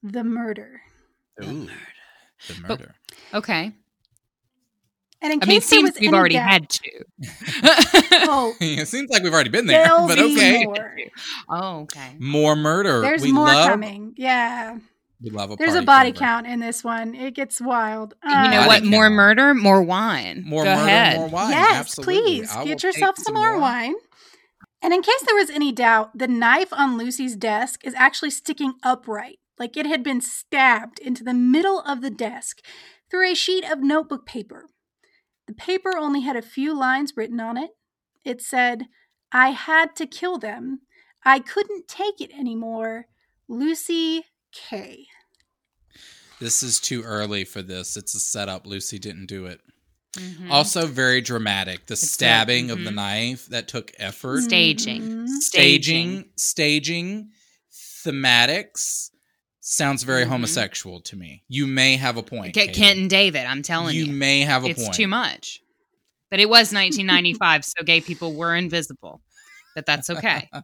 The Murder. Ooh, the But- murder okay. And in I mean, it case seems we've already doubt- had two. Oh, [laughs] it seems like we've already been there but be okay more. oh, okay. more murder There's we more love coming. Yeah. we love a There's a body favor. count in this one. It gets wild. you know Uh, what? Body More murder, more wine. more Go murder ahead. more wine Yes, Absolutely. please I get take yourself some more wine. And in case there was any doubt, the knife on Lucy's desk is actually sticking upright, like it had been stabbed into the middle of the desk through a sheet of notebook paper. The paper only had a few lines written on it. It said, I had to kill them. I couldn't take it anymore. Lucy K. This is too early for this. It's a setup. Lucy didn't do it. Mhm. Also, very dramatic. The It's a- stabbing of the mhm. knife that took effort. Staging. Mhm. Staging, staging, thematics, sounds very Mhm. homosexual to me. You may have a point. Get Kent and David. I'm telling you, you may have a it's point. It's too much. But it was 1995, so gay people were invisible. But that's okay. [laughs]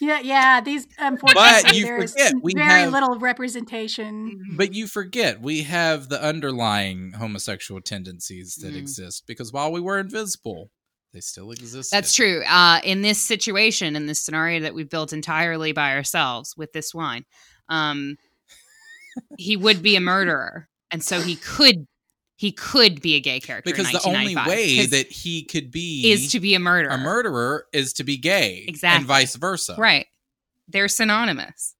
Yeah, yeah. These unfortunately there's we very have- little representation. But you forget we have the underlying homosexual tendencies that Mm. exist because while we were invisible, they still exist. That's true. Uh, in this situation, in this scenario that we've built entirely by ourselves with this wine, um, he would be a murderer, and so he could he could be a gay character Because the only way that he could be is to be a murderer. a murderer is to be gay, Exactly. and vice versa. right? They're synonymous.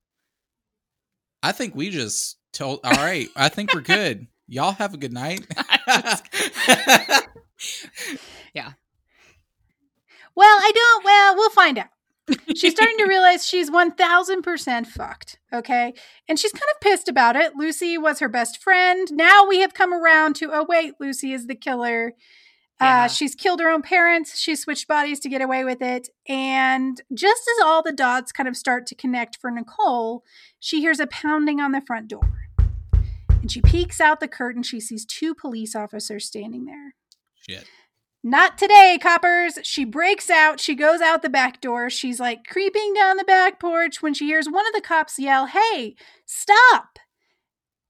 I think we just told. All right, I think we're good. [laughs] Y'all have a good night. [laughs] [laughs] Well, I don't. Well, we'll find out. She's starting to [laughs] realize she's 1000% fucked. Okay. And she's kind of pissed about it. Lucy was her best friend. Now we have come around to, oh, wait, Lucy is the killer. Yeah. Uh, she's killed her own parents. She switched bodies to get away with it. And just as all the dots kind of start to connect for Nicole, she hears a pounding on the front door. And she peeks out the curtain. She sees two police officers standing there. Shit. Not today, coppers. She breaks out. She goes out the back door. She's like creeping down the back porch when she hears one of the cops yell, Hey, stop.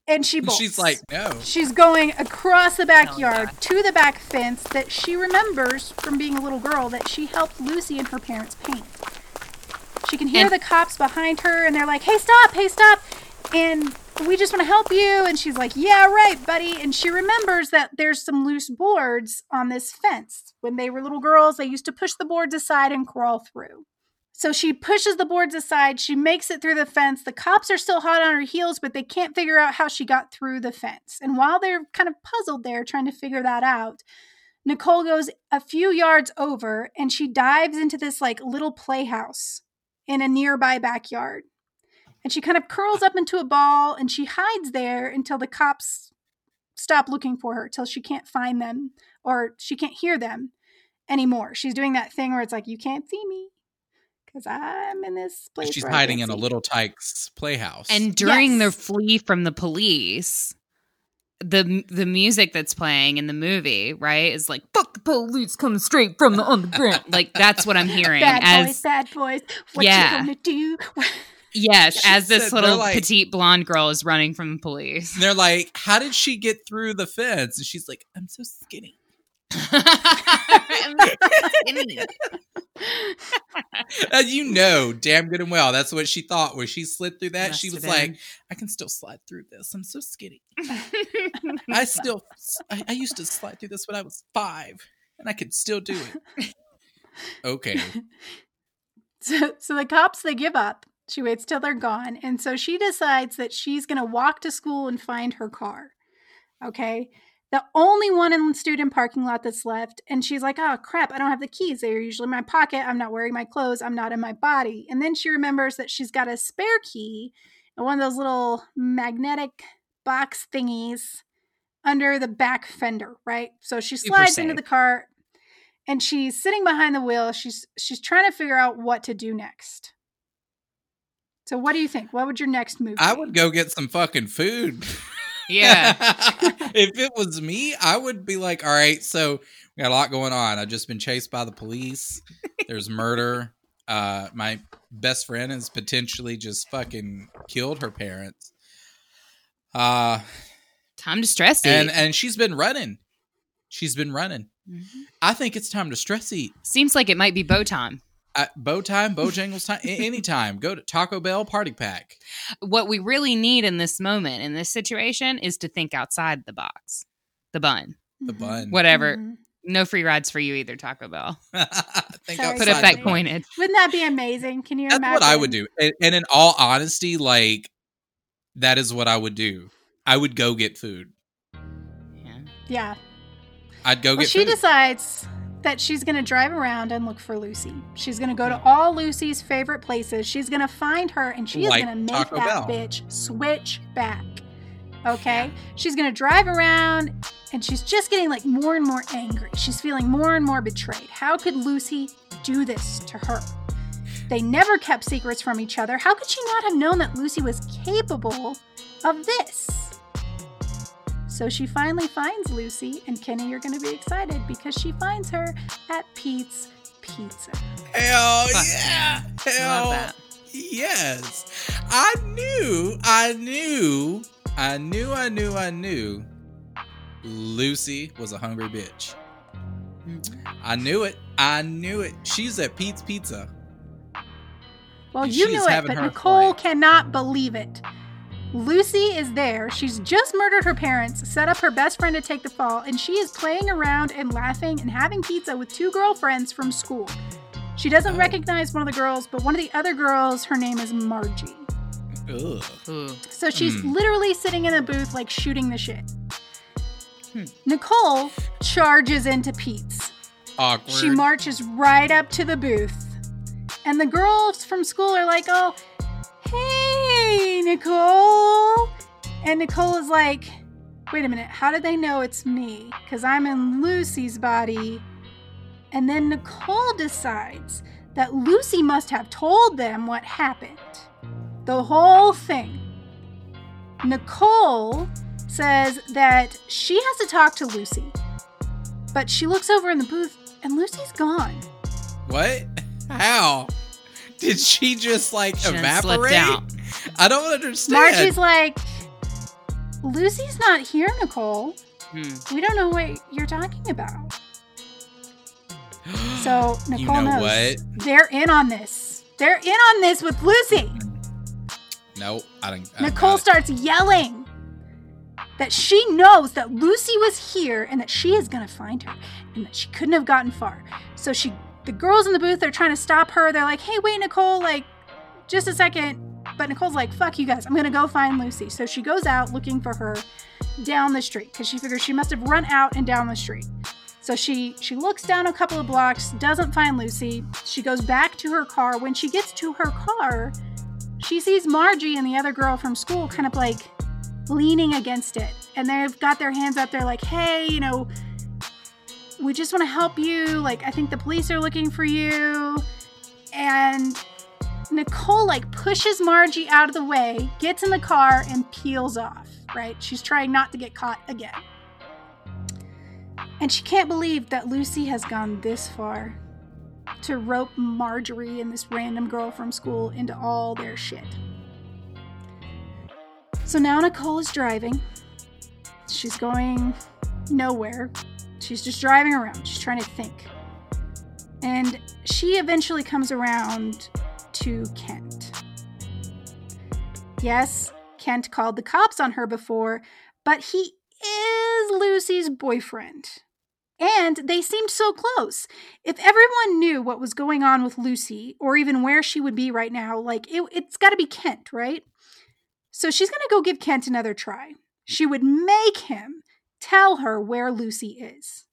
And she bolts. She's like, no. She's going across the backyard to the back fence that she remembers from being a little girl that she helped Lucy and her parents paint. She can hear And- the cops behind her and they're like, hey, stop, hey, stop. And we just want to help you. And she's like, yeah, right, buddy. And she remembers that there's some loose boards on this fence. When they were little girls, they used to push the boards aside and crawl through. So she pushes the boards aside. She makes it through the fence. The cops are still hot on her heels, but they can't figure out how she got through the fence. And while they're kind of puzzled there, trying to figure that out, Nicole goes a few yards over and she dives into this like little playhouse in a nearby backyard. And she kind of curls up into a ball and she hides there until the cops stop looking for her, till she can't find them or she can't hear them anymore. She's doing that thing where it's like, you can't see me because I'm in this place. She's where I hiding can't in a little Tikes playhouse. And during the Yes. flee from the police, the the music that's playing in the movie, right, is like "fuck the police coming straight from the [laughs] underground." like that's what I'm hearing. Bad as boys, bad boys. What Yeah. you gonna do? [laughs] yes, She as this little like- petite blonde girl is running from the police. they're like, "How did she get through the fence?" And she's like, "I'm so skinny." [laughs] [laughs] And [laughs] you know, damn good and well, that's what she thought. When she slid through that, she was like, "I can still slide through this. I'm so skinny. I still, I, I used to slide through this when I was five, and I could still do it." Okay, So, so the cops they give up. She waits till they're gone, and so she decides that she's gonna walk to school and find her car. Okay, the only one in the student parking lot that's left, and she's like, "Oh crap! I don't have the keys. They're usually in my pocket. I'm not wearing my clothes. I'm not in my body." And then she remembers that she's got a spare key and one of those little magnetic box thingies under the back fender. Right. So she slides into the car and she's sitting behind the wheel. She's she's trying to figure out what to do next. So what do you think? What would your next move? Be? I be? would go get some fucking food. yeah. [laughs] if it was me, I would be like, all right, so we got a lot going on. I've just been chased by the police. There's murder. Uh, my best friend has potentially just fucking killed her parents. Uh, Time to stress eat. and and she's been running. She's been running. Mhm. I think it's time to stress eat. Seems like it might be Bo time. Uh, Bo time, Bojangles time, a- anytime. Go to Taco Bell Party Pack. What we really need in this moment, in this situation, is to think outside the box. The bun. The Mhm. bun. Whatever. Mhm. No free rides for you either, Taco Bell. [laughs] Think Sorry, Put up that the coinage. Wouldn't that be amazing? Can you That's imagine? what I would do. And, and in all honesty, like that is what I would do. I would go get food. Yeah. Yeah. I'd go Well, get she food. decides that she's going to drive around and look for Lucy. She's going to go to all Lucy's favorite places. She's going to find her and she is Like going to make Taco that Bell. bitch switch back. Okay? She's going to drive around and she's just getting like more and more angry. She's feeling more and more betrayed. How could Lucy do this to her? They never kept secrets from each other. How could she not have known that Lucy was capable of this? So she finally finds Lucy, and Kenny, you're going to be excited because she finds her at Pete's Pizza. Hell Fuck yeah! Love Hell that. yes! I knew, I knew, I knew, I knew, I knew. Lucy was a hungry bitch. Mm-hmm. I knew it. I knew it. She's at Pete's Pizza. Well, you knew it, but Nicole flight. cannot believe it. Lucy is there. She's just murdered her parents, set up her best friend to take the fall, and she is playing around and laughing and having pizza with two girlfriends from school. She doesn't Oh. recognize one of the girls, but one of the other girls, her name is Margie. Ugh. So she's Hmm. literally sitting in a booth, like shooting the shit. Hmm. Nicole charges into Pete's. Awkward. She marches right up to the booth. And the girls from school are like, oh, hey, Nicole. And Nicole is like, wait a minute, how did they know it's me? Because I'm in Lucy's body. And then Nicole decides that Lucy must have told them what happened. The whole thing. Nicole says that she has to talk to Lucy. But she looks over in the booth and Lucy's gone. What? How? Did she just like She evaporate? out. I don't understand. Margie's like, Lucy's not here, Nicole. Hmm. We don't know what you're talking about. [gasps] So You Nicole know knows what? they're in on this. They're in on this with Lucy. No, I don't. I Nicole got it. starts yelling that she knows that Lucy was here and that she is gonna find her and that she couldn't have gotten far. So she, the girls in the booth, they're trying to stop her. They're like, "Hey, wait, Nicole! Like, just a second. But Nicole's like, "Fuck you guys! I'm gonna go find Lucy." So she goes out looking for her down the street because she figures she must have run out and down the street. So she she looks down a couple of blocks, doesn't find Lucy. She goes back to her car. When she gets to her car, she sees Margie and the other girl from school kind of like leaning against it. And they've got their hands up there, like, hey, you know, we just want to help you. Like, I think the police are looking for you. And Nicole, like, pushes Margie out of the way, gets in the car, and peels off, right? She's trying not to get caught again. And she can't believe that Lucy has gone this far to rope Marjorie and this random girl from school into all their shit. So now Nicole is driving. She's going nowhere. She's just driving around. She's trying to think. And she eventually comes around to Kent. Yes, Kent called the cops on her before, but he is Lucy's boyfriend. And they seemed so close. If everyone knew what was going on with Lucy, or even where she would be right now, like it, it's got to be Kent, right? So she's going to go give Kent another try. She would make him tell her where Lucy is.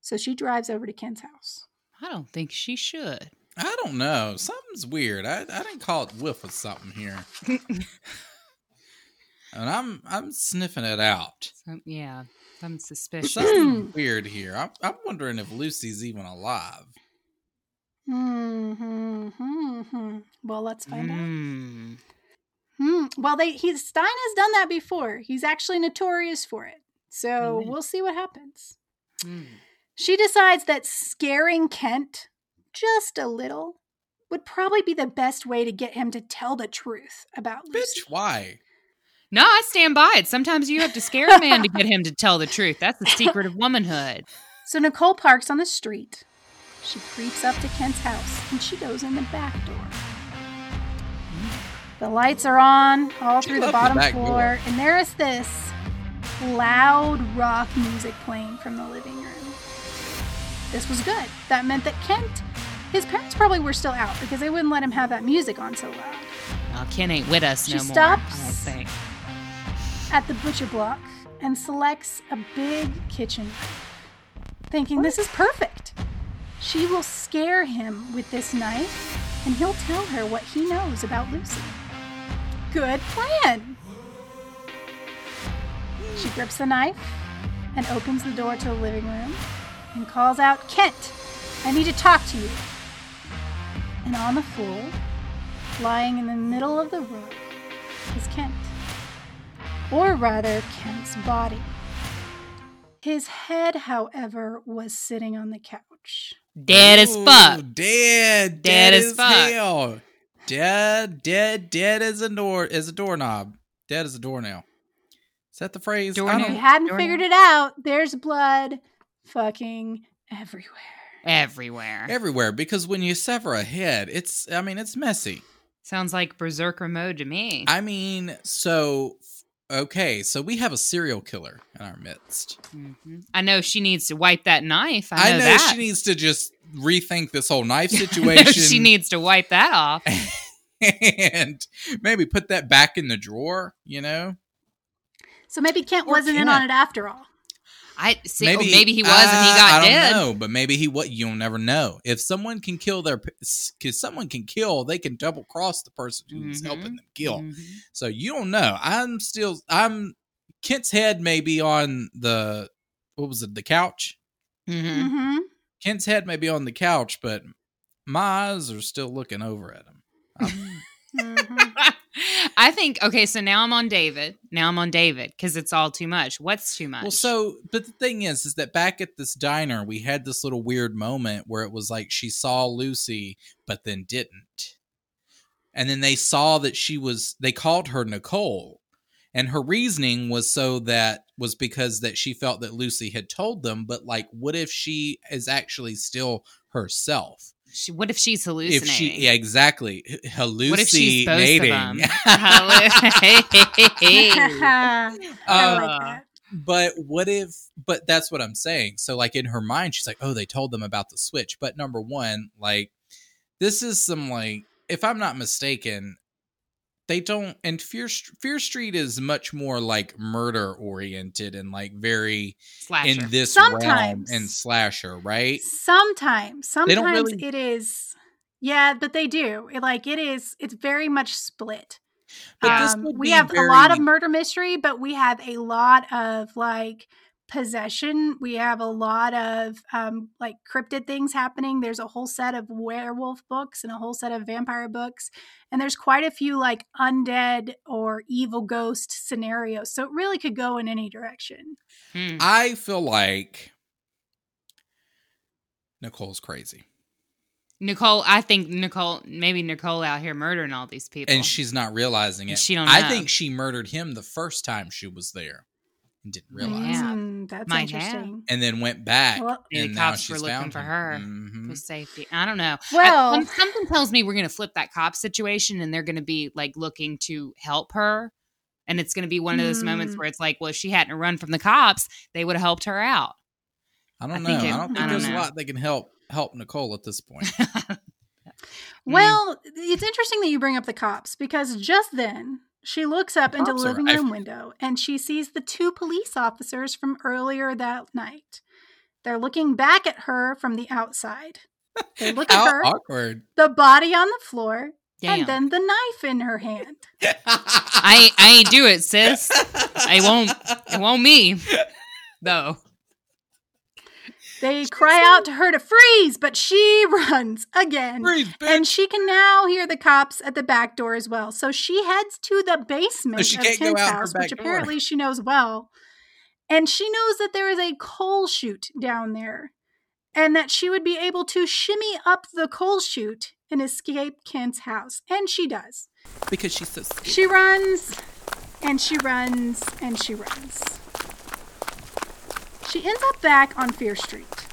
So she drives over to Kent's house. I don't think she should. I don't know. Something's weird. I, I didn't call it whiff with something here. [laughs] and I'm I'm sniffing it out. So, yeah, I'm suspicious. Something weird here. I'm, I'm wondering if Lucy's even alive. Hmm, hmm, hmm, hmm. Well, let's find out. Mm. Hmm. Well, they he Stine has done that before. He's actually notorious for it. So Amen. we'll see what happens. Mm. She decides that scaring Kent just a little would probably be the best way to get him to tell the truth about Lucy. Bitch, why? No, I stand by it. Sometimes you have to scare a man to get him to tell the truth. That's the secret of womanhood. So Nicole parks on the street. She creeps up to Kent's house and she goes in the back door. The lights are on all She through the loves the bottom floor, door. and there is this loud rock music playing from the living room. This was good. That meant that Kent, his parents probably were still out because they wouldn't let him have that music on so loud. Well, Ken ain't with us She no more. stops. I don't think. at the butcher block and selects a big kitchen knife, thinking this is perfect. She will scare him with this knife and he'll tell her what he knows about Lucy. Good plan. She grips the knife and opens the door to the living room and calls out, Kent, I need to talk to you. And on the floor, lying in the middle of the room, is Kent. Or rather, Kent's body. His head, however, was sitting on the couch. Dead as Ooh, fuck. Dead. Dead as as fuck. hell. Dead, dead, dead as a door as a doorknob. Dead as a doornail. Is that the phrase? I Doornail. If you hadn't Doornail. figured it out, there's blood fucking everywhere. Everywhere. Everywhere because when you sever a head, it's I mean it's messy. Sounds like berserker mode to me. I mean, so okay, so we have a serial killer in our midst. Mhm. I know she needs to wipe that knife. I know, I know that. she needs to just rethink this whole [laughs] knife situation. she needs to wipe that off. [laughs] and maybe put that back in the drawer, you know? So maybe Kent Or wasn't in on it after all. I see. Maybe, oh, maybe he was and he uh, got I don't dead. know, but maybe he what you'll never know. If someone can kill their cuz someone can kill, they can double cross the person who's Mhm. helping them kill. Mhm. So you don't know. I'm still I'm Kent's head may be on the what was it, the couch? Mhm. Mm-hmm. Kent's head may be on the couch, but my eyes are still looking over at him. [laughs] I think okay. So now I'm on David. Now I'm on David because it's all too much. What's too much? well, so but the thing is, is that back at this diner, we had this little weird moment where it was like she saw Lucy, but then didn't, and then they saw that she was. They called her Nicole, and her reasoning was so that was because that she felt that Lucy had told them. But like, what if she is actually still herself? She- what if she's hallucinating? If she, yeah, exactly, hallucinating. What if she's both of them? [laughs] [laughs] Uh, like. But what if? But that's what I'm saying. So, like in her mind, she's like, "Oh, they told them about the switch." But number one, like, this is some like, if I'm not mistaken, they don't. And Fear Fear Street is much more like murder oriented and like very Slasher. in this realm and slasher, right? Sometimes, sometimes really- it is. Yeah, but they do. It, like it is. It's very much split. But this Um, would we be have a lot of murder mystery, but we have a lot of like possession. We have a lot of um, like cryptid things happening. There's a whole set of werewolf books and a whole set of vampire books, and there's quite a few like undead or evil ghost scenarios. So it really could go in any direction. Hmm. I feel like Nicole's crazy. Nicole, I think Nicole, maybe Nicole out here murdering all these people. and she's not realizing it. She don't I think she murdered him the first time she was there and didn't realize, Yeah. Mm, that's Might have. interesting. and then went back. Well- Maybe and now cops were she's looking for him. her. Mhm. for safety. I don't know. Well- some- something tells me we're going to flip that cop situation, and they're going to be like looking to help her, and it's going to be one of those moments Mm. where it's like, well, if she hadn't run from the cops, they would have helped her out. I don't I know. think it- I don't think I don't there's a lot that can help help Nicole at this point. [laughs] Mm. Well, it's interesting that you bring up the cops because just then she looks up into the living room everywhere. window and she sees the two police officers from earlier that night. They're looking back at her from the outside. They [laughs] look at her, awkward. the body on the floor, Damn. and then the knife in her hand. I I ain't do it, sis. I won't. It [laughs] won't me, though. They cry out to her to freeze, but she [laughs] runs again. Freeze. And she can now hear the cops at the back door as well. So she heads to the basement she of can't go Kent's out house, which door. apparently she knows well. And she knows that there is a coal chute down there, and that she would be able to shimmy up the coal chute and escape Kent's house. And she does. because she's so scared. She runs, and she runs, and she runs. She ends up back on Fear Street.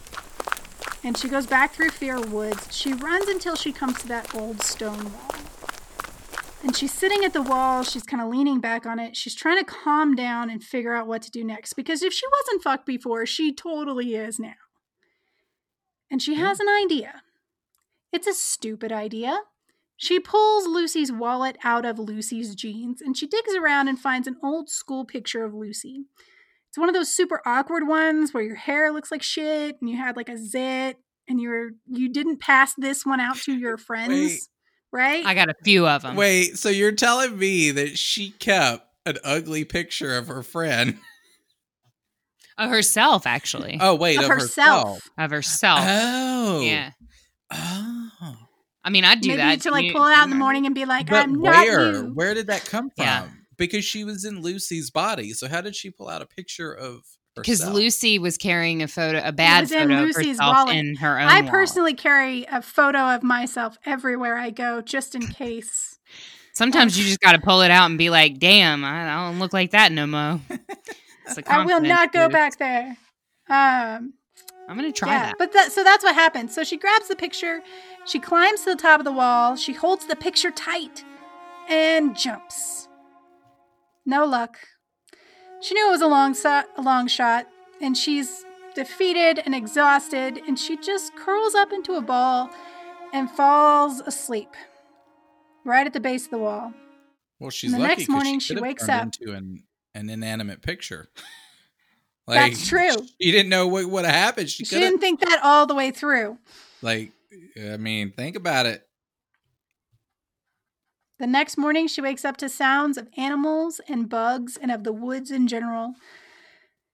And she goes back through Fear Woods. She runs until she comes to that old stone wall. And she's sitting at the wall. She's kind of leaning back on it. She's trying to calm down and figure out what to do next. Because if she wasn't fucked before, she totally is now. And she has an idea. It's a stupid idea. She pulls Lucy's wallet out of Lucy's jeans and she digs around and finds an old school picture of Lucy. It's one of those super awkward ones where your hair looks like shit and you had like a zit and you're you didn't pass this one out to your [laughs] friends, Wait. right? I got a few of them. Wait, so you're telling me that she kept an ugly picture of her friend? [laughs] Of herself, actually. Oh, wait, of of, herself. herself. Of herself. Oh. Yeah. Oh. I mean, I'd do Maybe that. to like You- pull it out in the mm-hmm. morning and be like, But I'm not where? you. Where did that come from? Yeah. Because she was in Lucy's body. So how did she pull out a picture of because? Lucy was carrying a photo, a bad was in photo of Lucy's herself wallet. in her own. I wallet. personally carry a photo of myself everywhere I go, just in case. Sometimes you just got to pull it out and be like, "Damn, I, I don't look like that no more." [laughs] I will not go boost. back there. Um, I'm gonna try yeah, that. but that so that's what happens. So she grabs the picture, she climbs to the top of the wall, she holds the picture tight, and jumps. No luck. She knew it was a long so- a long shot, and she's defeated and exhausted, and she just curls up into a ball and falls asleep right at the base of the wall. Well, she's the lucky next morning, she could have wakes up. into an, an inanimate picture. [laughs] like, That's true. [laughs] She didn't know what would have happened. She She didn't think that all the way through. like. I mean, think about it. The next morning, she wakes up to sounds of animals and bugs and of the woods in general.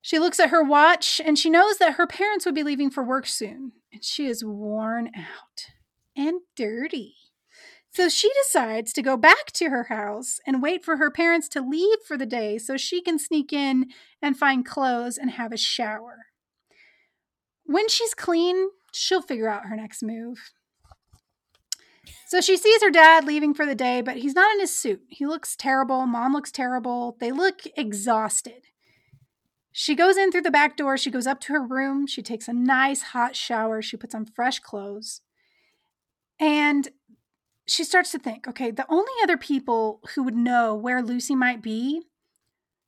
She looks at her watch and she knows that her parents would be leaving for work soon, and she is worn out and dirty. So she decides to go back to her house and wait for her parents to leave for the day so she can sneak in and find clothes and have a shower. When she's clean, she'll figure out her next move. So she sees her dad leaving for the day, but he's not in his suit. He looks terrible. Mom looks terrible. They look exhausted. She goes in through the back door. She goes up to her room. She takes a nice hot shower. She puts on fresh clothes. And she starts to think okay, the only other people who would know where Lucy might be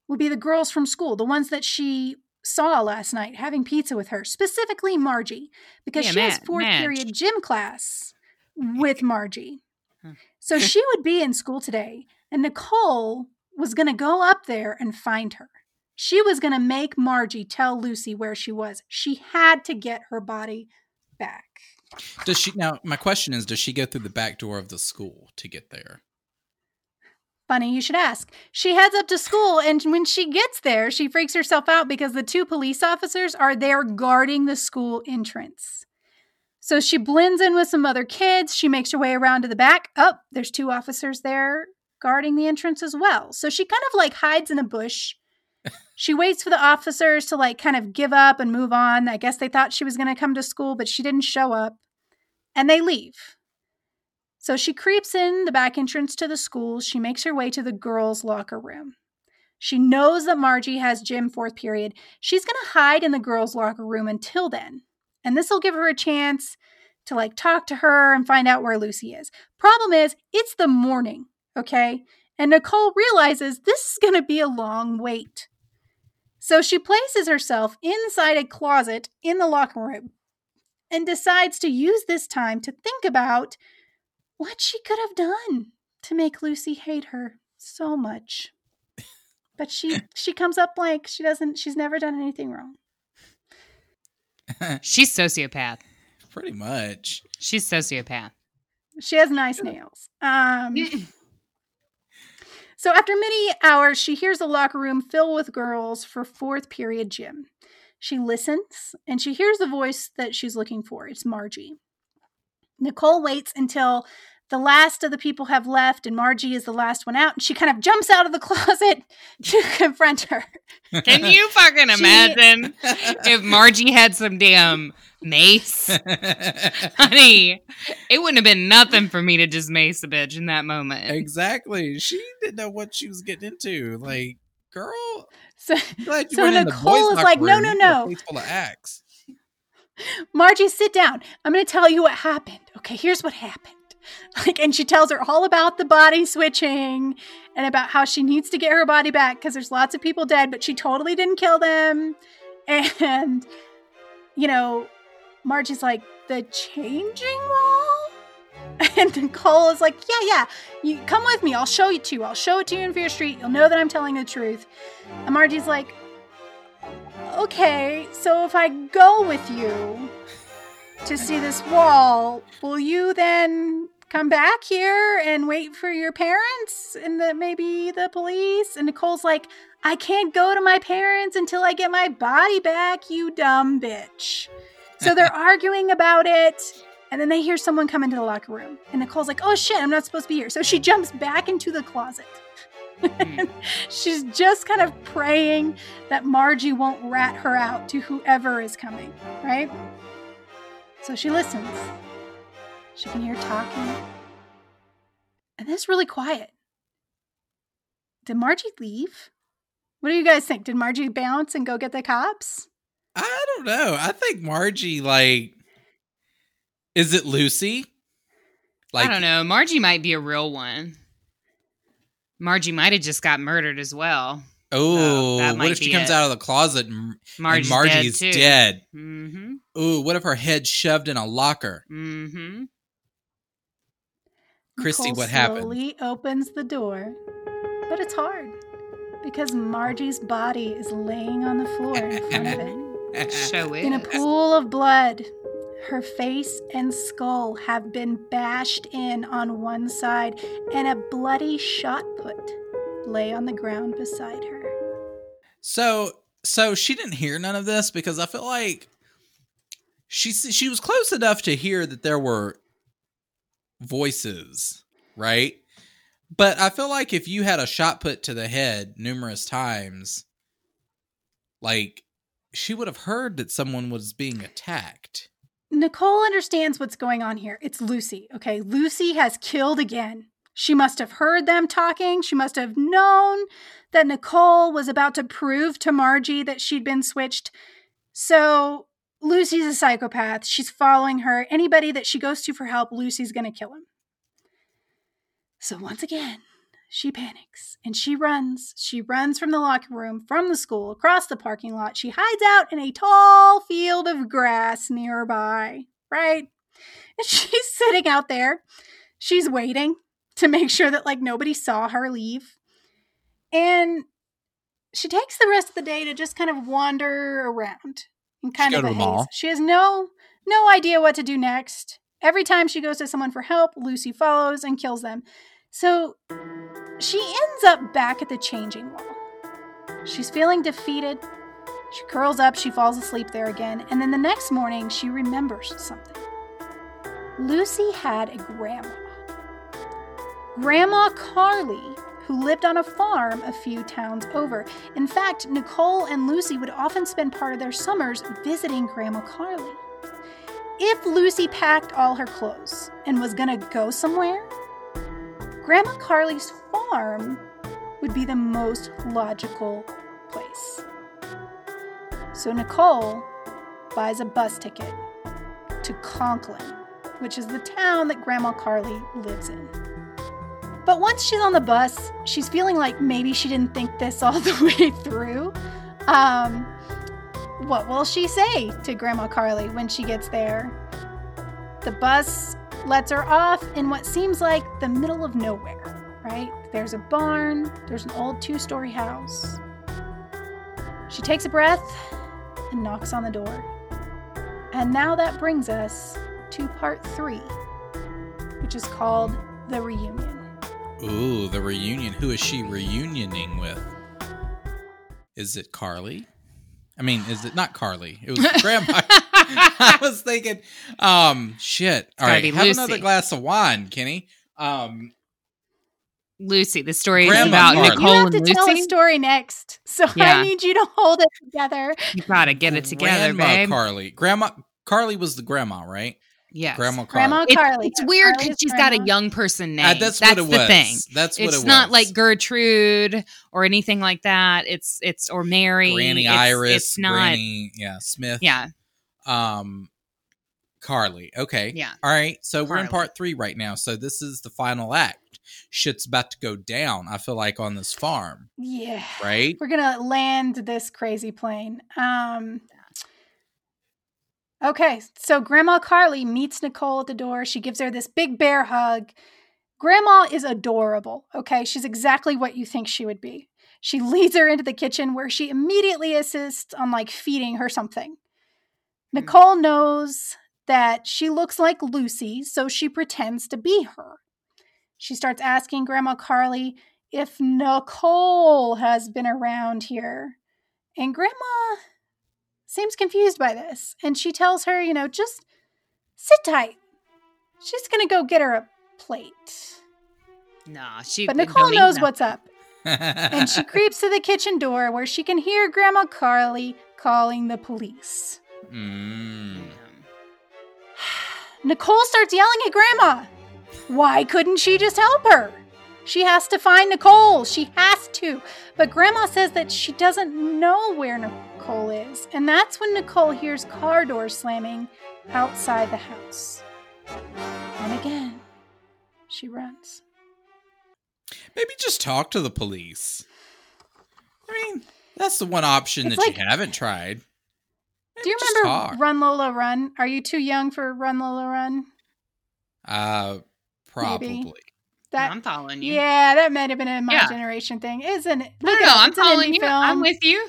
would be the girls from school, the ones that she saw last night having pizza with her, specifically Margie, because Yeah, she has fourth period gym class with Margie. Hmm. So [laughs] she would be in school today, and Nicole was going to go up there and find her. She was going to make Margie tell Lucy where she was. She had to get her body back. Does she now? My question is: Does she go through the back door of the school to get there? Funny you should ask. She heads up to school, and when she gets there, she freaks herself out because the two police officers are there guarding the school entrance. So she blends in with some other kids. She makes her way around to the back. Oh, there's two officers there guarding the entrance as well. So she kind of like hides in a bush. [laughs] She waits for the officers to like kind of give up and move on. I guess they thought she was going to come to school, but she didn't show up. And they leave. So she creeps in the back entrance to the school. She makes her way to the girls' locker room. She knows that Margie has gym fourth period. She's going to hide in the girls' locker room until then. And this will give her a chance to like talk to her and find out where Lucy is. Problem is, it's the morning, okay? And Nicole realizes this is going to be a long wait. So she places herself inside a closet in the locker room and decides to use this time to think about what she could have done to make Lucy hate her so much. But she [laughs] she comes up blank. She doesn't she's never done anything wrong. [laughs] She's sociopath. Pretty much. She's sociopath. She has nice nails. Um [laughs] So after many hours, she hears the locker room fill with girls for fourth period gym. She listens and she hears the voice that she's looking for. It's Margie. Nicole waits until the last of the people have left and Margie is the last one out. And she kind of jumps out of the [laughs] closet to confront her. Can you fucking She- imagine [laughs] if Margie had some damn mace? [laughs] Honey, it wouldn't have been nothing for me to just mace a bitch in that moment. exactly. She didn't know what she was getting into. Like, girl, So So the Nicole is like, "No, room. no, You a no." full of axe. Margie, sit down. I'm going to tell you what happened. Okay, here's what happened. [laughs] Like, and she tells her all about the body switching and about how she needs to get her body back because there's lots of people dead, but she totally didn't kill them. [laughs] And, you know, Margie's like, the changing wall? [laughs] And Nicole is like, yeah, yeah, you come with me. I'll show you to you. I'll show it to you in Fear Street. You'll know that I'm telling the truth. And Margie's like, okay, so if I go with you to see this wall, will you then come back here and wait for your parents and the maybe the police? And Nicole's like, I can't go to my parents until I get my body back, you dumb bitch. So they're [laughs] arguing about it. And then they hear someone come into the locker room. And Nicole's like, oh shit, I'm not supposed to be here. So she jumps back into the closet. Mhm. [laughs] She's just kind of praying that Margie won't rat her out to whoever is coming, right? So she listens. She can hear talking. And then it's really quiet. Did Margie leave? What do you guys think? Did Margie bounce and go get the cops? I don't know. I think Margie like is it Lucy? Like, I don't know. Margie might be a real one. Margie might have just got murdered as well. Oh, that what if she comes it. out of the closet and, Margie's, and Margie's dead. Too. dead? Mm-hmm. Ooh, what if her head shoved in a locker? Mm-hmm. Christy, Nicole what happened? slowly opens the door, but it's hard because Margie's body is laying on the floor in front of it. Show it. In a pool of blood, her face and skull have been bashed in on one side, and a bloody shot put lay on the ground beside her. So, so she didn't hear none of this because I feel like she she was close enough to hear that there were voices, right? But I feel like if you had a shot put to the head numerous times, like she would have heard that someone was being attacked. Nicole understands what's going on here. It's Lucy, okay? Lucy has killed again. She must have heard them talking. She must have known that Nicole was about to prove to Margie that she'd been switched. So Lucy's a psychopath. She's following her. Anybody that she goes to for help, Lucy's going to kill him. So once again, she panics and she runs. She runs from the locker room, from the school, across the parking lot. She hides out in a tall field of grass nearby, right? And [laughs] she's sitting out there. She's waiting to make sure that like nobody saw her leave. And she takes the rest of the day to just kind of wander around in kind of a haze. She has no no idea what to do next. Every time she goes to someone for help, Lucy follows and kills them. So she ends up back at the changing wall. She's feeling defeated. She curls up, she falls asleep there again, and then the next morning she remembers something. Lucy had a grandma. Grandma Carly, who lived on a farm a few towns over. In fact, Nicole and Lucy would often spend part of their summers visiting Grandma Carly. If Lucy packed all her clothes and was gonna go somewhere, Grandma Carly's farm would be the most logical place. So Nicole buys a bus ticket to Conklin, which is the town that Grandma Carly lives in. But once she's on the bus, she's feeling like maybe she didn't think this all [laughs] the way through. Um, what will she say to Grandma Carly when she gets there? The bus lets her off in what seems like the middle of nowhere, right? There's a barn, there's an old two story house. She takes a breath and knocks on the door. And now that brings us to part three, which is called The Reunion. Ooh, the reunion. Who is she reunioning with? Is it Carly? I mean, is it not Carly? It was [laughs] Grandma. [laughs] I was thinking, um, shit. All gotta have Lucy. another glass of wine, Kenny. Um, Lucy. The story Grandma is about Carly. Nicole you have to and tell a Lucy. story next, so Yeah. I need you to hold it together. You gotta get it together, Grandma babe. Carly. Grandma Carly was the grandma, right? Yes. Grandma Carly. Grandma It's, Carly. it's weird because she's got a young person name. Uh, that's, that's what it the was. thing. That's what it's it was. It's not like Gertrude or anything like that. It's it's or Mary. Granny It's- Iris. It's not. Granny, yeah, Smith. Yeah. Um, Carly. Okay. Yeah. All right. So we're in part three right now. So this is the final act. Shit's about to go down. I feel like on this farm, Yeah. right? We're gonna land this crazy plane. Um Okay, so Grandma Carly meets Nicole at the door. She gives her this big bear hug. Grandma is adorable, okay? She's exactly what you think she would be. She [laughs] leads her into the kitchen where she immediately assists on like feeding her something. Hmm. Nicole knows that she looks like Lucy, so she pretends to be her. She starts asking Grandma Carly if Nicole has been around here. And Grandma seems confused by this. And she tells her, you know, just sit tight. she's gonna go get her a plate. Nah, she. But Nicole knows what's up, [laughs] and she creeps to the kitchen door where she can hear Grandma Carly calling the police. Mm. [sighs] Nicole starts yelling at Grandma. Why couldn't she just help her? She has to find Nicole. She has to. But Grandma says that she doesn't know where Nicole is. And that's when Nicole hears car doors slamming outside the house. And again, she runs. Maybe just talk to the police. I mean, that's the one option It's that like- you haven't tried. Do you remember talk. Run Lola Run? Are you too young for Run Lola Run? Uh, probably. That I'm following you. yeah, that might have been a my Yeah. generation thing, isn't it? No, Look no, up. I'm following you. Film. I'm with you.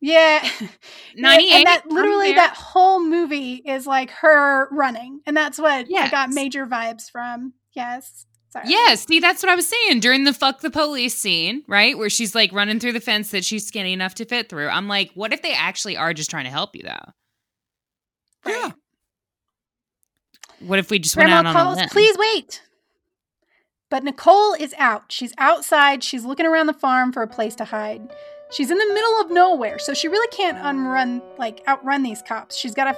Yeah. [laughs] 98. And that literally that whole movie is like her running. And that's what I got major vibes from. Yes. Sorry. Yeah, see, that's what I was saying during the fuck the police scene, right? Where she's like running through the fence that she's skinny enough to fit through. I'm like, what if they actually are just trying to help you, though? Yeah. What if we just Grandma went out on a calls, limb? please wait. But Nicole is out. She's outside. She's looking around the farm for a place to hide. She's in the middle of nowhere, so she really can't unrun, like, outrun these cops. She's got to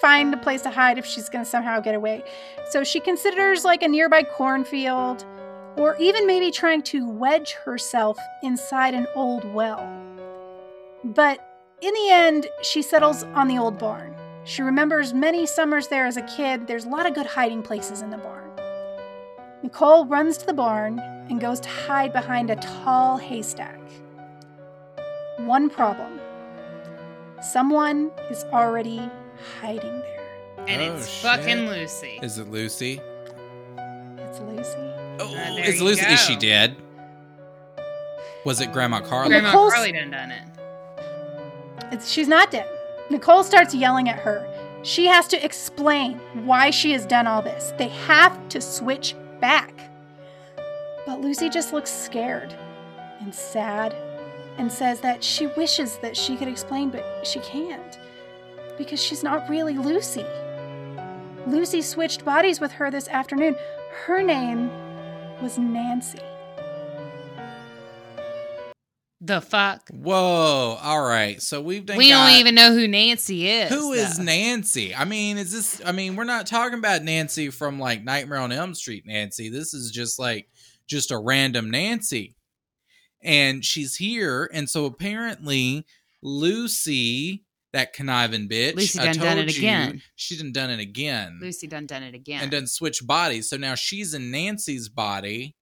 find a place to hide if she's going to somehow get away. So she considers, like, a nearby cornfield, or even maybe trying to wedge herself inside an old well. But in the end, she settles on the old barn. She remembers many summers there as a kid. There's a lot of good hiding places in the barn. Nicole runs to the barn and goes to hide behind a tall haystack. One problem someone is already hiding there. and Oh, it's shit. fucking Lucy. Is it Lucy? It's Lucy. Oh, ah, there is you Lucy? Is she dead? Was it Grandma Carly? Grandma Nicole's- Carly done done it. It's, she's not dead. Nicole starts yelling at her. She has to explain why she has done all this. They have to switch back. But Lucy just looks scared and sad and says that she wishes that she could explain, but she can't because she's not really Lucy. Lucy switched bodies with her this afternoon. Her name was Nancy. The fuck? Whoa! All right, so we've done. We got- don't even know who Nancy is. Who is though. Nancy? I mean, is this? I mean, we're not talking about Nancy from like Nightmare on Elm Street. Nancy. This is just like just a random Nancy, and she's here, and so apparently Lucy, that conniving bitch, Lucy I done done it you, again. She done done it again. Lucy done done it again. and done switch bodies. So now she's in Nancy's body.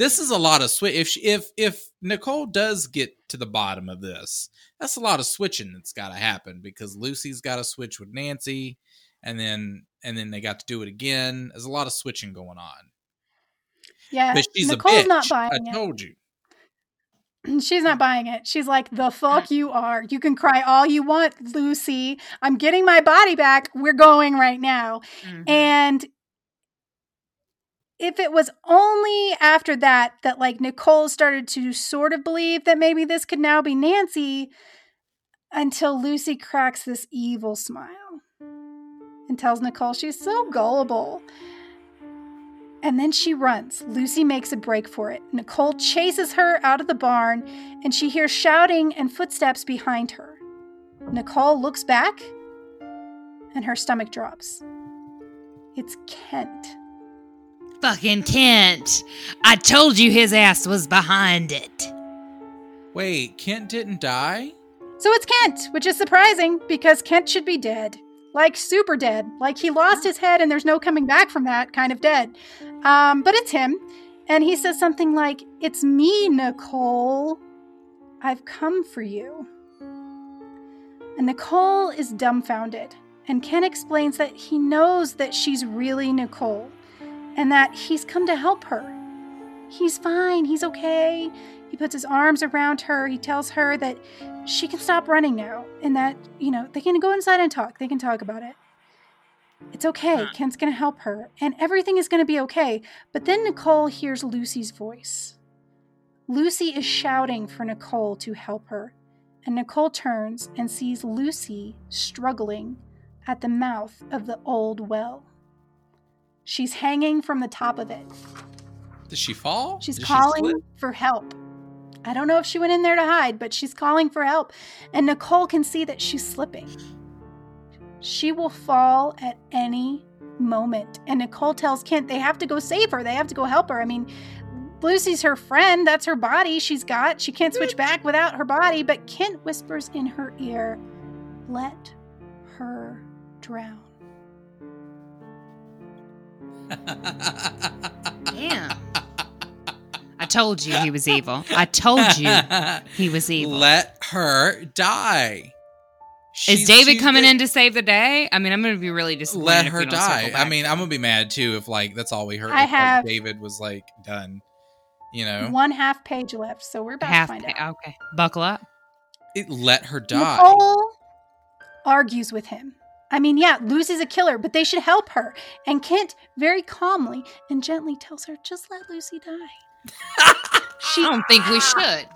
This is a lot of switch. If she, if if Nicole does get to the bottom of this, that's a lot of switching that's got to happen because Lucy's got to switch with Nancy, and then and then they got to do it again. There's a lot of switching going on. Yeah, But she's Nicole's a bitch. not buying I it. told you. [clears throat] She's not buying it. She's like, the fuck you are. You can cry all you want, Lucy. I'm getting my body back. We're going right now. Mhm. And if it was only after that that like Nicole started to sort of believe that maybe this could now be Nancy until Lucy cracks this evil smile and tells Nicole she's so gullible. And then she runs. Lucy makes a break for it. Nicole chases her out of the barn and she hears shouting and footsteps behind her. Nicole looks back and her stomach drops. It's Kent. Fucking Kent. I told you his ass was behind it. Wait, Kent didn't die. So it's Kent, which is surprising because Kent should be dead. Like super dead. Like he lost his head and there's no coming back from that, kind of dead. Um, but it's him. And he says something like, It's me, Nicole. I've come for you. And Nicole is dumbfounded. And Ken explains that he knows that she's really Nicole and that he's come to help her. He's fine. He's okay. He puts his arms around her. He tells her that she can stop running now and that, you know, they can go inside and talk. They can talk about it. It's okay. Huh. Kent's going to help her and everything is going to be okay. But then Nicole hears Lucy's voice. Lucy is shouting for Nicole to help her. And Nicole turns and sees Lucy struggling at the mouth of the old well. She's hanging from the top of it. Does she fall? She's she calling slip? for help. I don't know if she went in there to hide, but she's calling for help. And Nicole can see that she's slipping. She will fall at any moment. And Nicole tells Kent they have to go save her. They have to go help her. I mean, Lucy's her friend. That's her body she's got. She can't switch back without her body. But Kent whispers in her ear, let her drown. Damn. I told you he was evil. I told you he was [laughs] evil. Let her die. Is David coming good- in to save the day? I mean, I'm going to be really disappointed. Let if her we don't die. I mean, I'm gonna be mad too if like that's all we heard. I if, like, have- David was like done. You know, One half page left, so we're about half. to find pa- out. okay, buckle up. it, let her die. Nicole argues with him. I mean, yeah, Lucy's a killer, but they should help her. And Kent very calmly and gently tells her, just let Lucy die. [laughs] She don't think we should.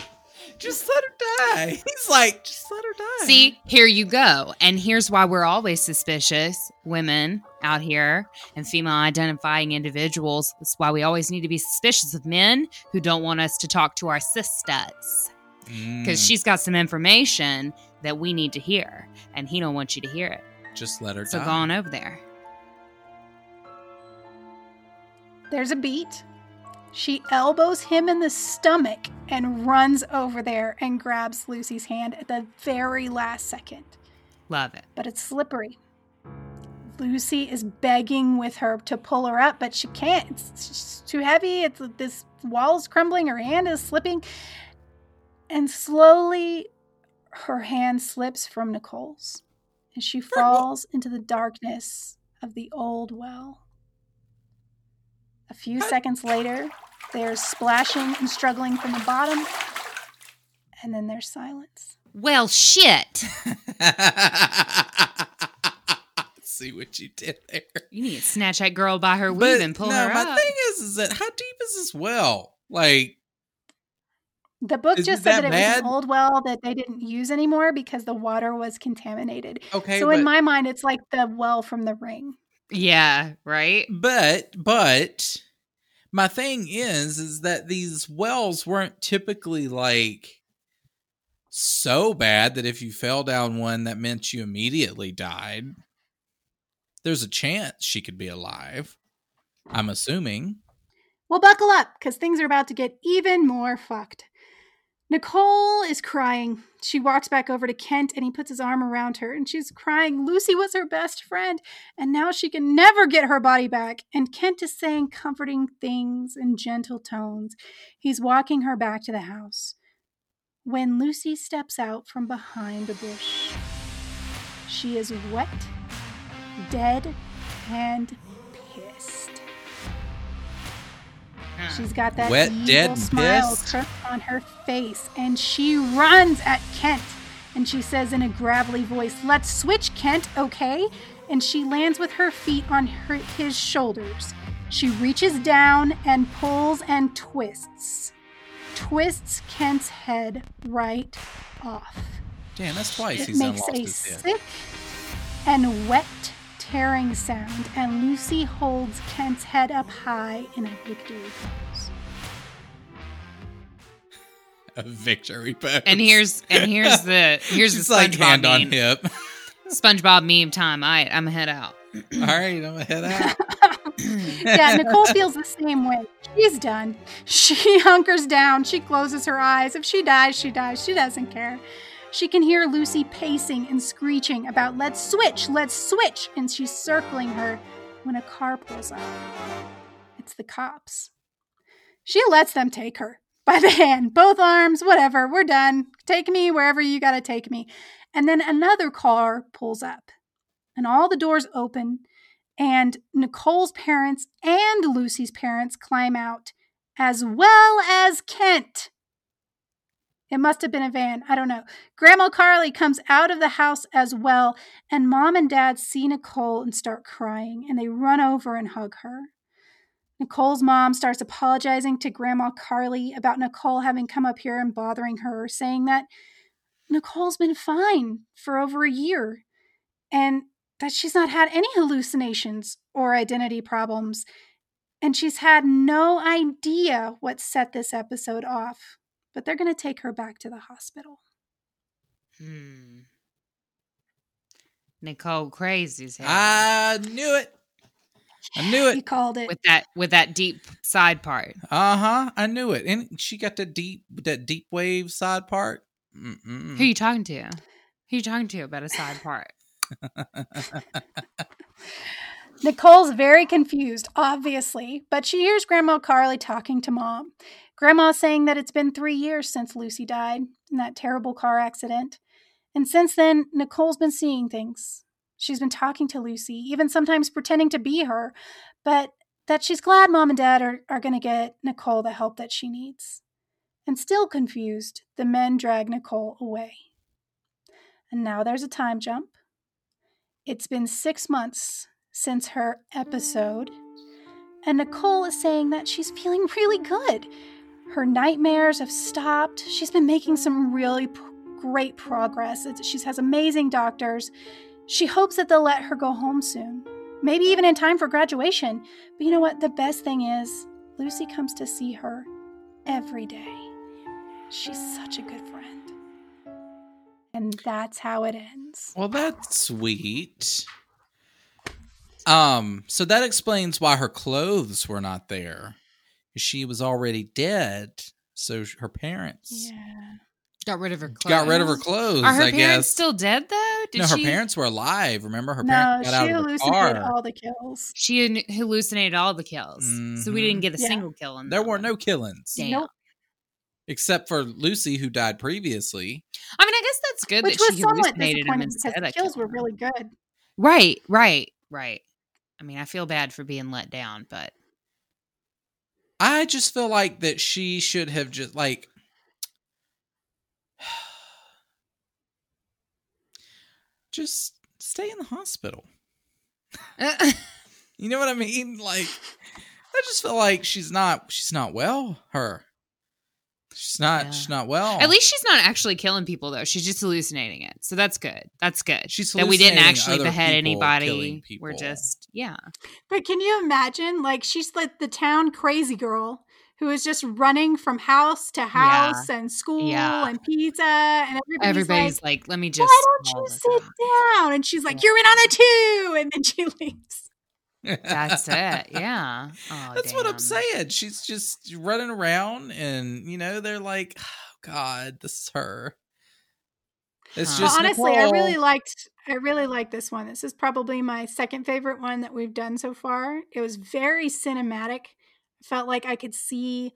Just let her die. [laughs] He's like, just let her die. See, here you go. And here's why we're always suspicious, women out here and female identifying individuals. That's why we always need to be suspicious of men who don't want us to talk to our sisters. Because Mm, she's got some information that we need to hear, and he don't want you to hear it. Just let her So die. go on over there. There's a beat. She elbows him in the stomach and runs over there and grabs Lucy's hand at the very last second. Love it. But it's slippery. Lucy is begging with her to pull her up, but she can't. It's too heavy. It's this wall's crumbling. Her hand is slipping. And slowly, her hand slips from Nicole's and she falls into the darkness of the old well. A few seconds later, there's splashing and struggling from the bottom, and then there's silence. Well, shit. [laughs] See what you did there. You need to snatch that girl by her weave But and pull no, her my up. thing is, is that how deep is this well? Like, The book Is just said that, that it was an old well that they didn't use anymore because the water was contaminated. okay, so but, in my mind, it's like the well from the ring. Yeah, right? but but my thing is, is that these wells weren't typically like so bad that if you fell down one, that meant you immediately died. There's a chance she could be alive. I'm assuming. Well, buckle up because things are about to get even more fucked. Nicole is crying. She walks back over to Kent and he puts his arm around her and she's crying. Lucy was her best friend and now she can never get her body back. And Kent is saying comforting things in gentle tones. He's walking her back to the house. When Lucy steps out from behind a bush, she is wet, dead, and Mm. She's got that Wet, evil dead, smile pissed? on her face, and she runs at Kent. And she says in a gravelly voice, "Let's switch, Kent, okay?" And she lands with her feet on her, his shoulders. She reaches down and pulls and twists, twists Kent's head right off. Damn, that's twice It he's done makes lost a his head. sick and wet tearing sound, and Lucy holds Kent's head up high in a victory pose. A victory pose. And here's and here's the [laughs] here's She's the like SpongeBob hand on meme. hip. SpongeBob meme time. All right, I'm gonna head out. All right, I'm gonna head out. [laughs] yeah, Nicole feels the same way. She's done. She [laughs] hunkers down. She closes her eyes. If she dies, she dies. She doesn't care. She can hear Lucy pacing and screeching about, let's switch, let's switch. And she's circling her when a car pulls up. It's the cops. She lets them take her by the hand, both arms, whatever. We're done. Take me wherever you got to take me. And then another car pulls up, and all the doors open, and Nicole's parents and Lucy's parents climb out, as well as Kent. It must have been a van. I don't know. Grandma Carly comes out of the house as well, and mom and dad see Nicole and start crying, and they run over and hug her. Nicole's mom starts apologizing to Grandma Carly about Nicole having come up here and bothering her, saying that Nicole's been fine for over a year and that she's not had any hallucinations or identity problems, and she's had no idea what set this episode off. But they're going to take her back to the hospital. Hmm. Nicole Crazy's head. I knew it. I knew You it. called it. with that with that deep side part. Uh huh. I knew it. And she got that deep, that deep wave side part. Mm-mm. Who you talking to? Who are you talking to about a side part? [laughs] Nicole's very confused, obviously, but she hears Grandma Carly talking to Mom. Grandma saying that it's been three years since Lucy died in that terrible car accident. And since then, Nicole's been seeing things. She's been talking to Lucy, even sometimes pretending to be her, but that she's glad Mom and Dad are, are going to get Nicole the help that she needs. And still confused, the men drag Nicole away. And now there's a time jump. It's been six months since her episode, and Nicole is saying that she's feeling really good. Her nightmares have stopped. She's been making some really p- great progress. She has amazing doctors. She hopes that they'll let her go home soon, maybe even in time for graduation. But you know what? The best thing is, Lucy comes to see her every day. She's such a good friend. And that's how it ends. Well, that's sweet. Um, so that explains why her clothes were not there. She was already dead, so her parents Yeah. Got rid of her clothes. got rid of her clothes. Are her I parents guess. still dead though? Did no, her she, parents were alive. Remember, her no, parents she got out of the hallucinated car. all the kills. She hallucinated all the kills, so we didn't mm-hmm. get a Yeah. single kill in There were one. no killings, Damn. Nope. except for Lucy, who died previously. I mean, I guess that's good Which that was she somewhat hallucinated him disappointing instead because the kills were really good. Right, right, right. I mean, I feel bad for being let down, but I just feel like that she should have just like [sighs] just stay in the hospital. [laughs] You know what I mean? Like I just feel like she's not she's not well, her. She's not Yeah. she's not well. At least she's not actually killing people, though. She's just hallucinating it. So that's good. That's good. She's that we didn't actually behead anybody. We're just yeah. But can you imagine? Like she's like the town crazy girl who is just running from house to house and school Yeah. and pizza and everybody's, Everybody's like, like, "Let me just." why don't you sit down? And she's like, you're in on it too. And then she [laughs] leaves. That's it. Yeah. Oh, That's what I'm saying. She's just running around and you know, they're like, oh God, this is her. It's Huh. just Well, honestly, I really liked I really liked this one. This is probably my second favorite one that we've done so far. It was very cinematic. I felt like I could see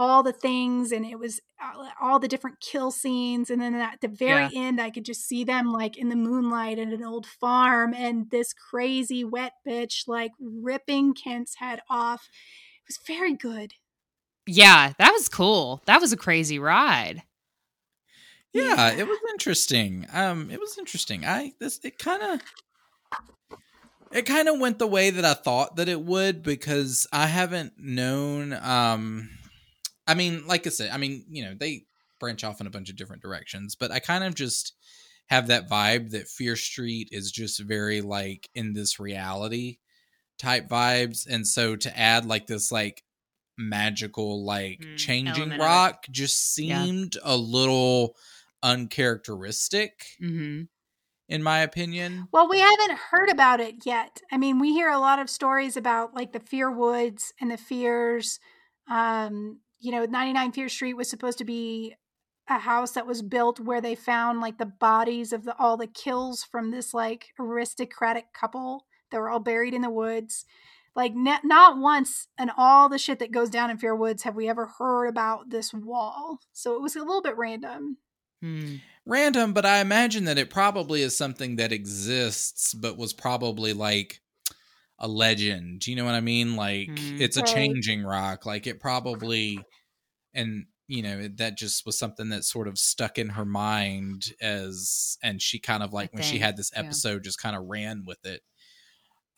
all the things and it was all- all the different kill scenes and then at the very Yeah. end I could just see them like in the moonlight at an old farm and this crazy wet bitch like ripping Kent's head off. It was very good. Yeah, that was cool. That was a crazy ride. yeah, it was interesting. Um, it was interesting. I this it kind of it kind of went the way that I thought that it would because I haven't known. Um, I mean, like I said, I mean, you know, they branch off in a bunch of different directions, but I kind of just have that vibe that Fear Street is just very like in this reality type vibes, and so to add like this like magical like Mm, changing element of it. rock just Yeah. seemed a little uncharacteristic Mm-hmm. in my opinion. Well, we haven't heard about it yet. I mean, we hear a lot of stories about like the Fear Woods and the Fears. Um, you know, 99 Fear Street was supposed to be a house that was built where they found like the bodies of the, all the kills from this like aristocratic couple that were all buried in the woods. Like, ne- not once in all the shit that goes down in Fear Woods have we ever heard about this wall. So it was a little bit random. Hmm. Random, but I imagine that it probably is something that exists, but was probably like a legend. You know what I mean? Like Mm. it's a changing rock. Like it probably, and you know that just was something that sort of stuck in her mind as, and she kind of like when she had this yeah. episode, just kind of ran with it.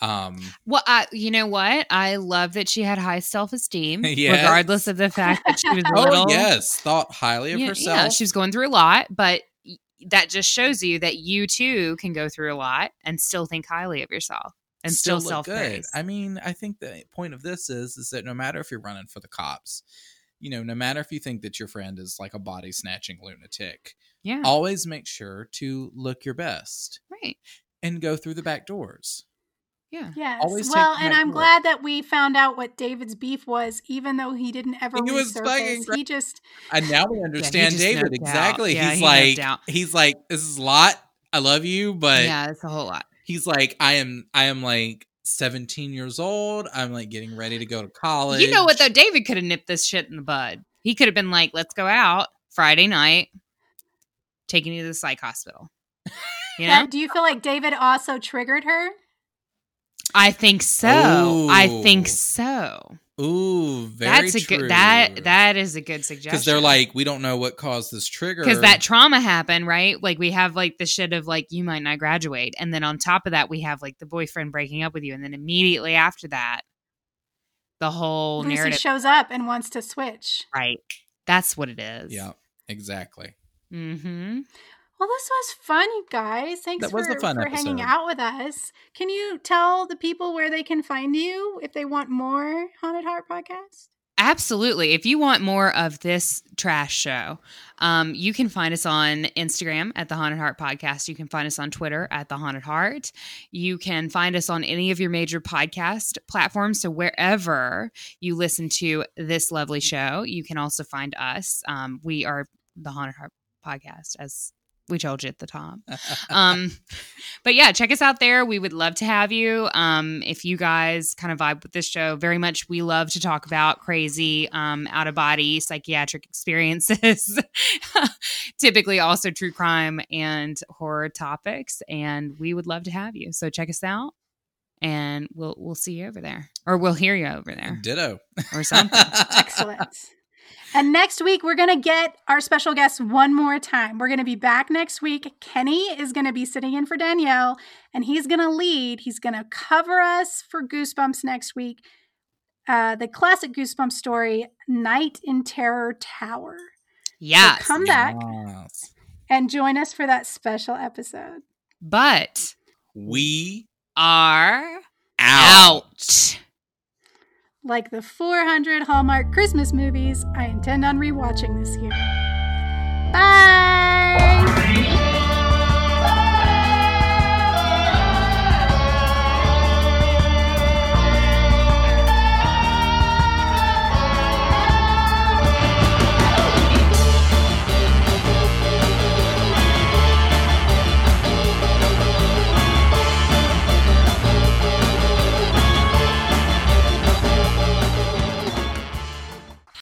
Um, Well, I, you know what? I love that she had high self esteem, Yes. [laughs] regardless of the fact that she was [laughs] oh little. yes, thought highly of yeah, herself. yeah, she was going through a lot, but that just shows you that you too can go through a lot and still think highly of yourself and still, look self good. I mean, I think the point of this is is that no matter if you're running for the cops, you know, no matter if you think that your friend is like a body snatching lunatic, Yeah. always make sure to look your best right. and go through the back doors. Yeah. Yes. Always take well, and I'm door. glad that we found out what David's beef was, even though he didn't ever He was fucking. He just And now we understand just David exactly. Yeah, he's he like he's like this is a lot. I love you, but yeah, it's a whole lot. He's like I am I am like 17 years old. I'm like getting ready to go to college. You know what though? David could have nipped this shit in the bud. He could have been like, "Let's go out Friday night, taking you to the psych hospital." You know, do you feel like David also triggered her? I think so. I think so. Ooh, very That's a true. good. That that is a good suggestion. because they're like we don't know what caused this trigger because that trauma happened, right? Like we have like the shit of like you might not graduate, and then on top of that, we have like the boyfriend breaking up with you, and then immediately after that, the whole Lucy narrative. shows up and wants to switch. right. That's what it is. yeah, exactly. Mm-hmm. Well, this was fun, you guys. Thanks That was for, a fun for hanging out with us. Can you tell the people where they can find you if they want more Haunted Heart podcast? Absolutely. If you want more of this trash show, um, you can find us on Instagram at the Haunted Heart Podcast. You can find us on Twitter at the Haunted Heart. You can find us on any of your major podcast platforms. So wherever you listen to this lovely show, you can also find us. Um, we are the Haunted Heart Podcast, as we told you at the top. Um but yeah check us out there. We would love to have you. Um if you guys kind of vibe with this show very much we love to talk about crazy um out of body psychiatric experiences [laughs] typically also true crime and horror topics and we would love to have you. So check us out and we'll we'll see you over there or we'll hear you over there. Ditto. or something. [laughs] Excellent. And next week, we're going to get our special guest one more time. We're going to be back next week. Kenny is going to be sitting in for Danielle, and he's going to lead. He's going to cover us for Goosebumps next week. Uh, the classic Goosebumps story, Night in Terror Tower. yeah So come back Yes. and join us for that special episode. but We are out. out. Like the 400 Hallmark Christmas movies I intend on rewatching this year. Bye!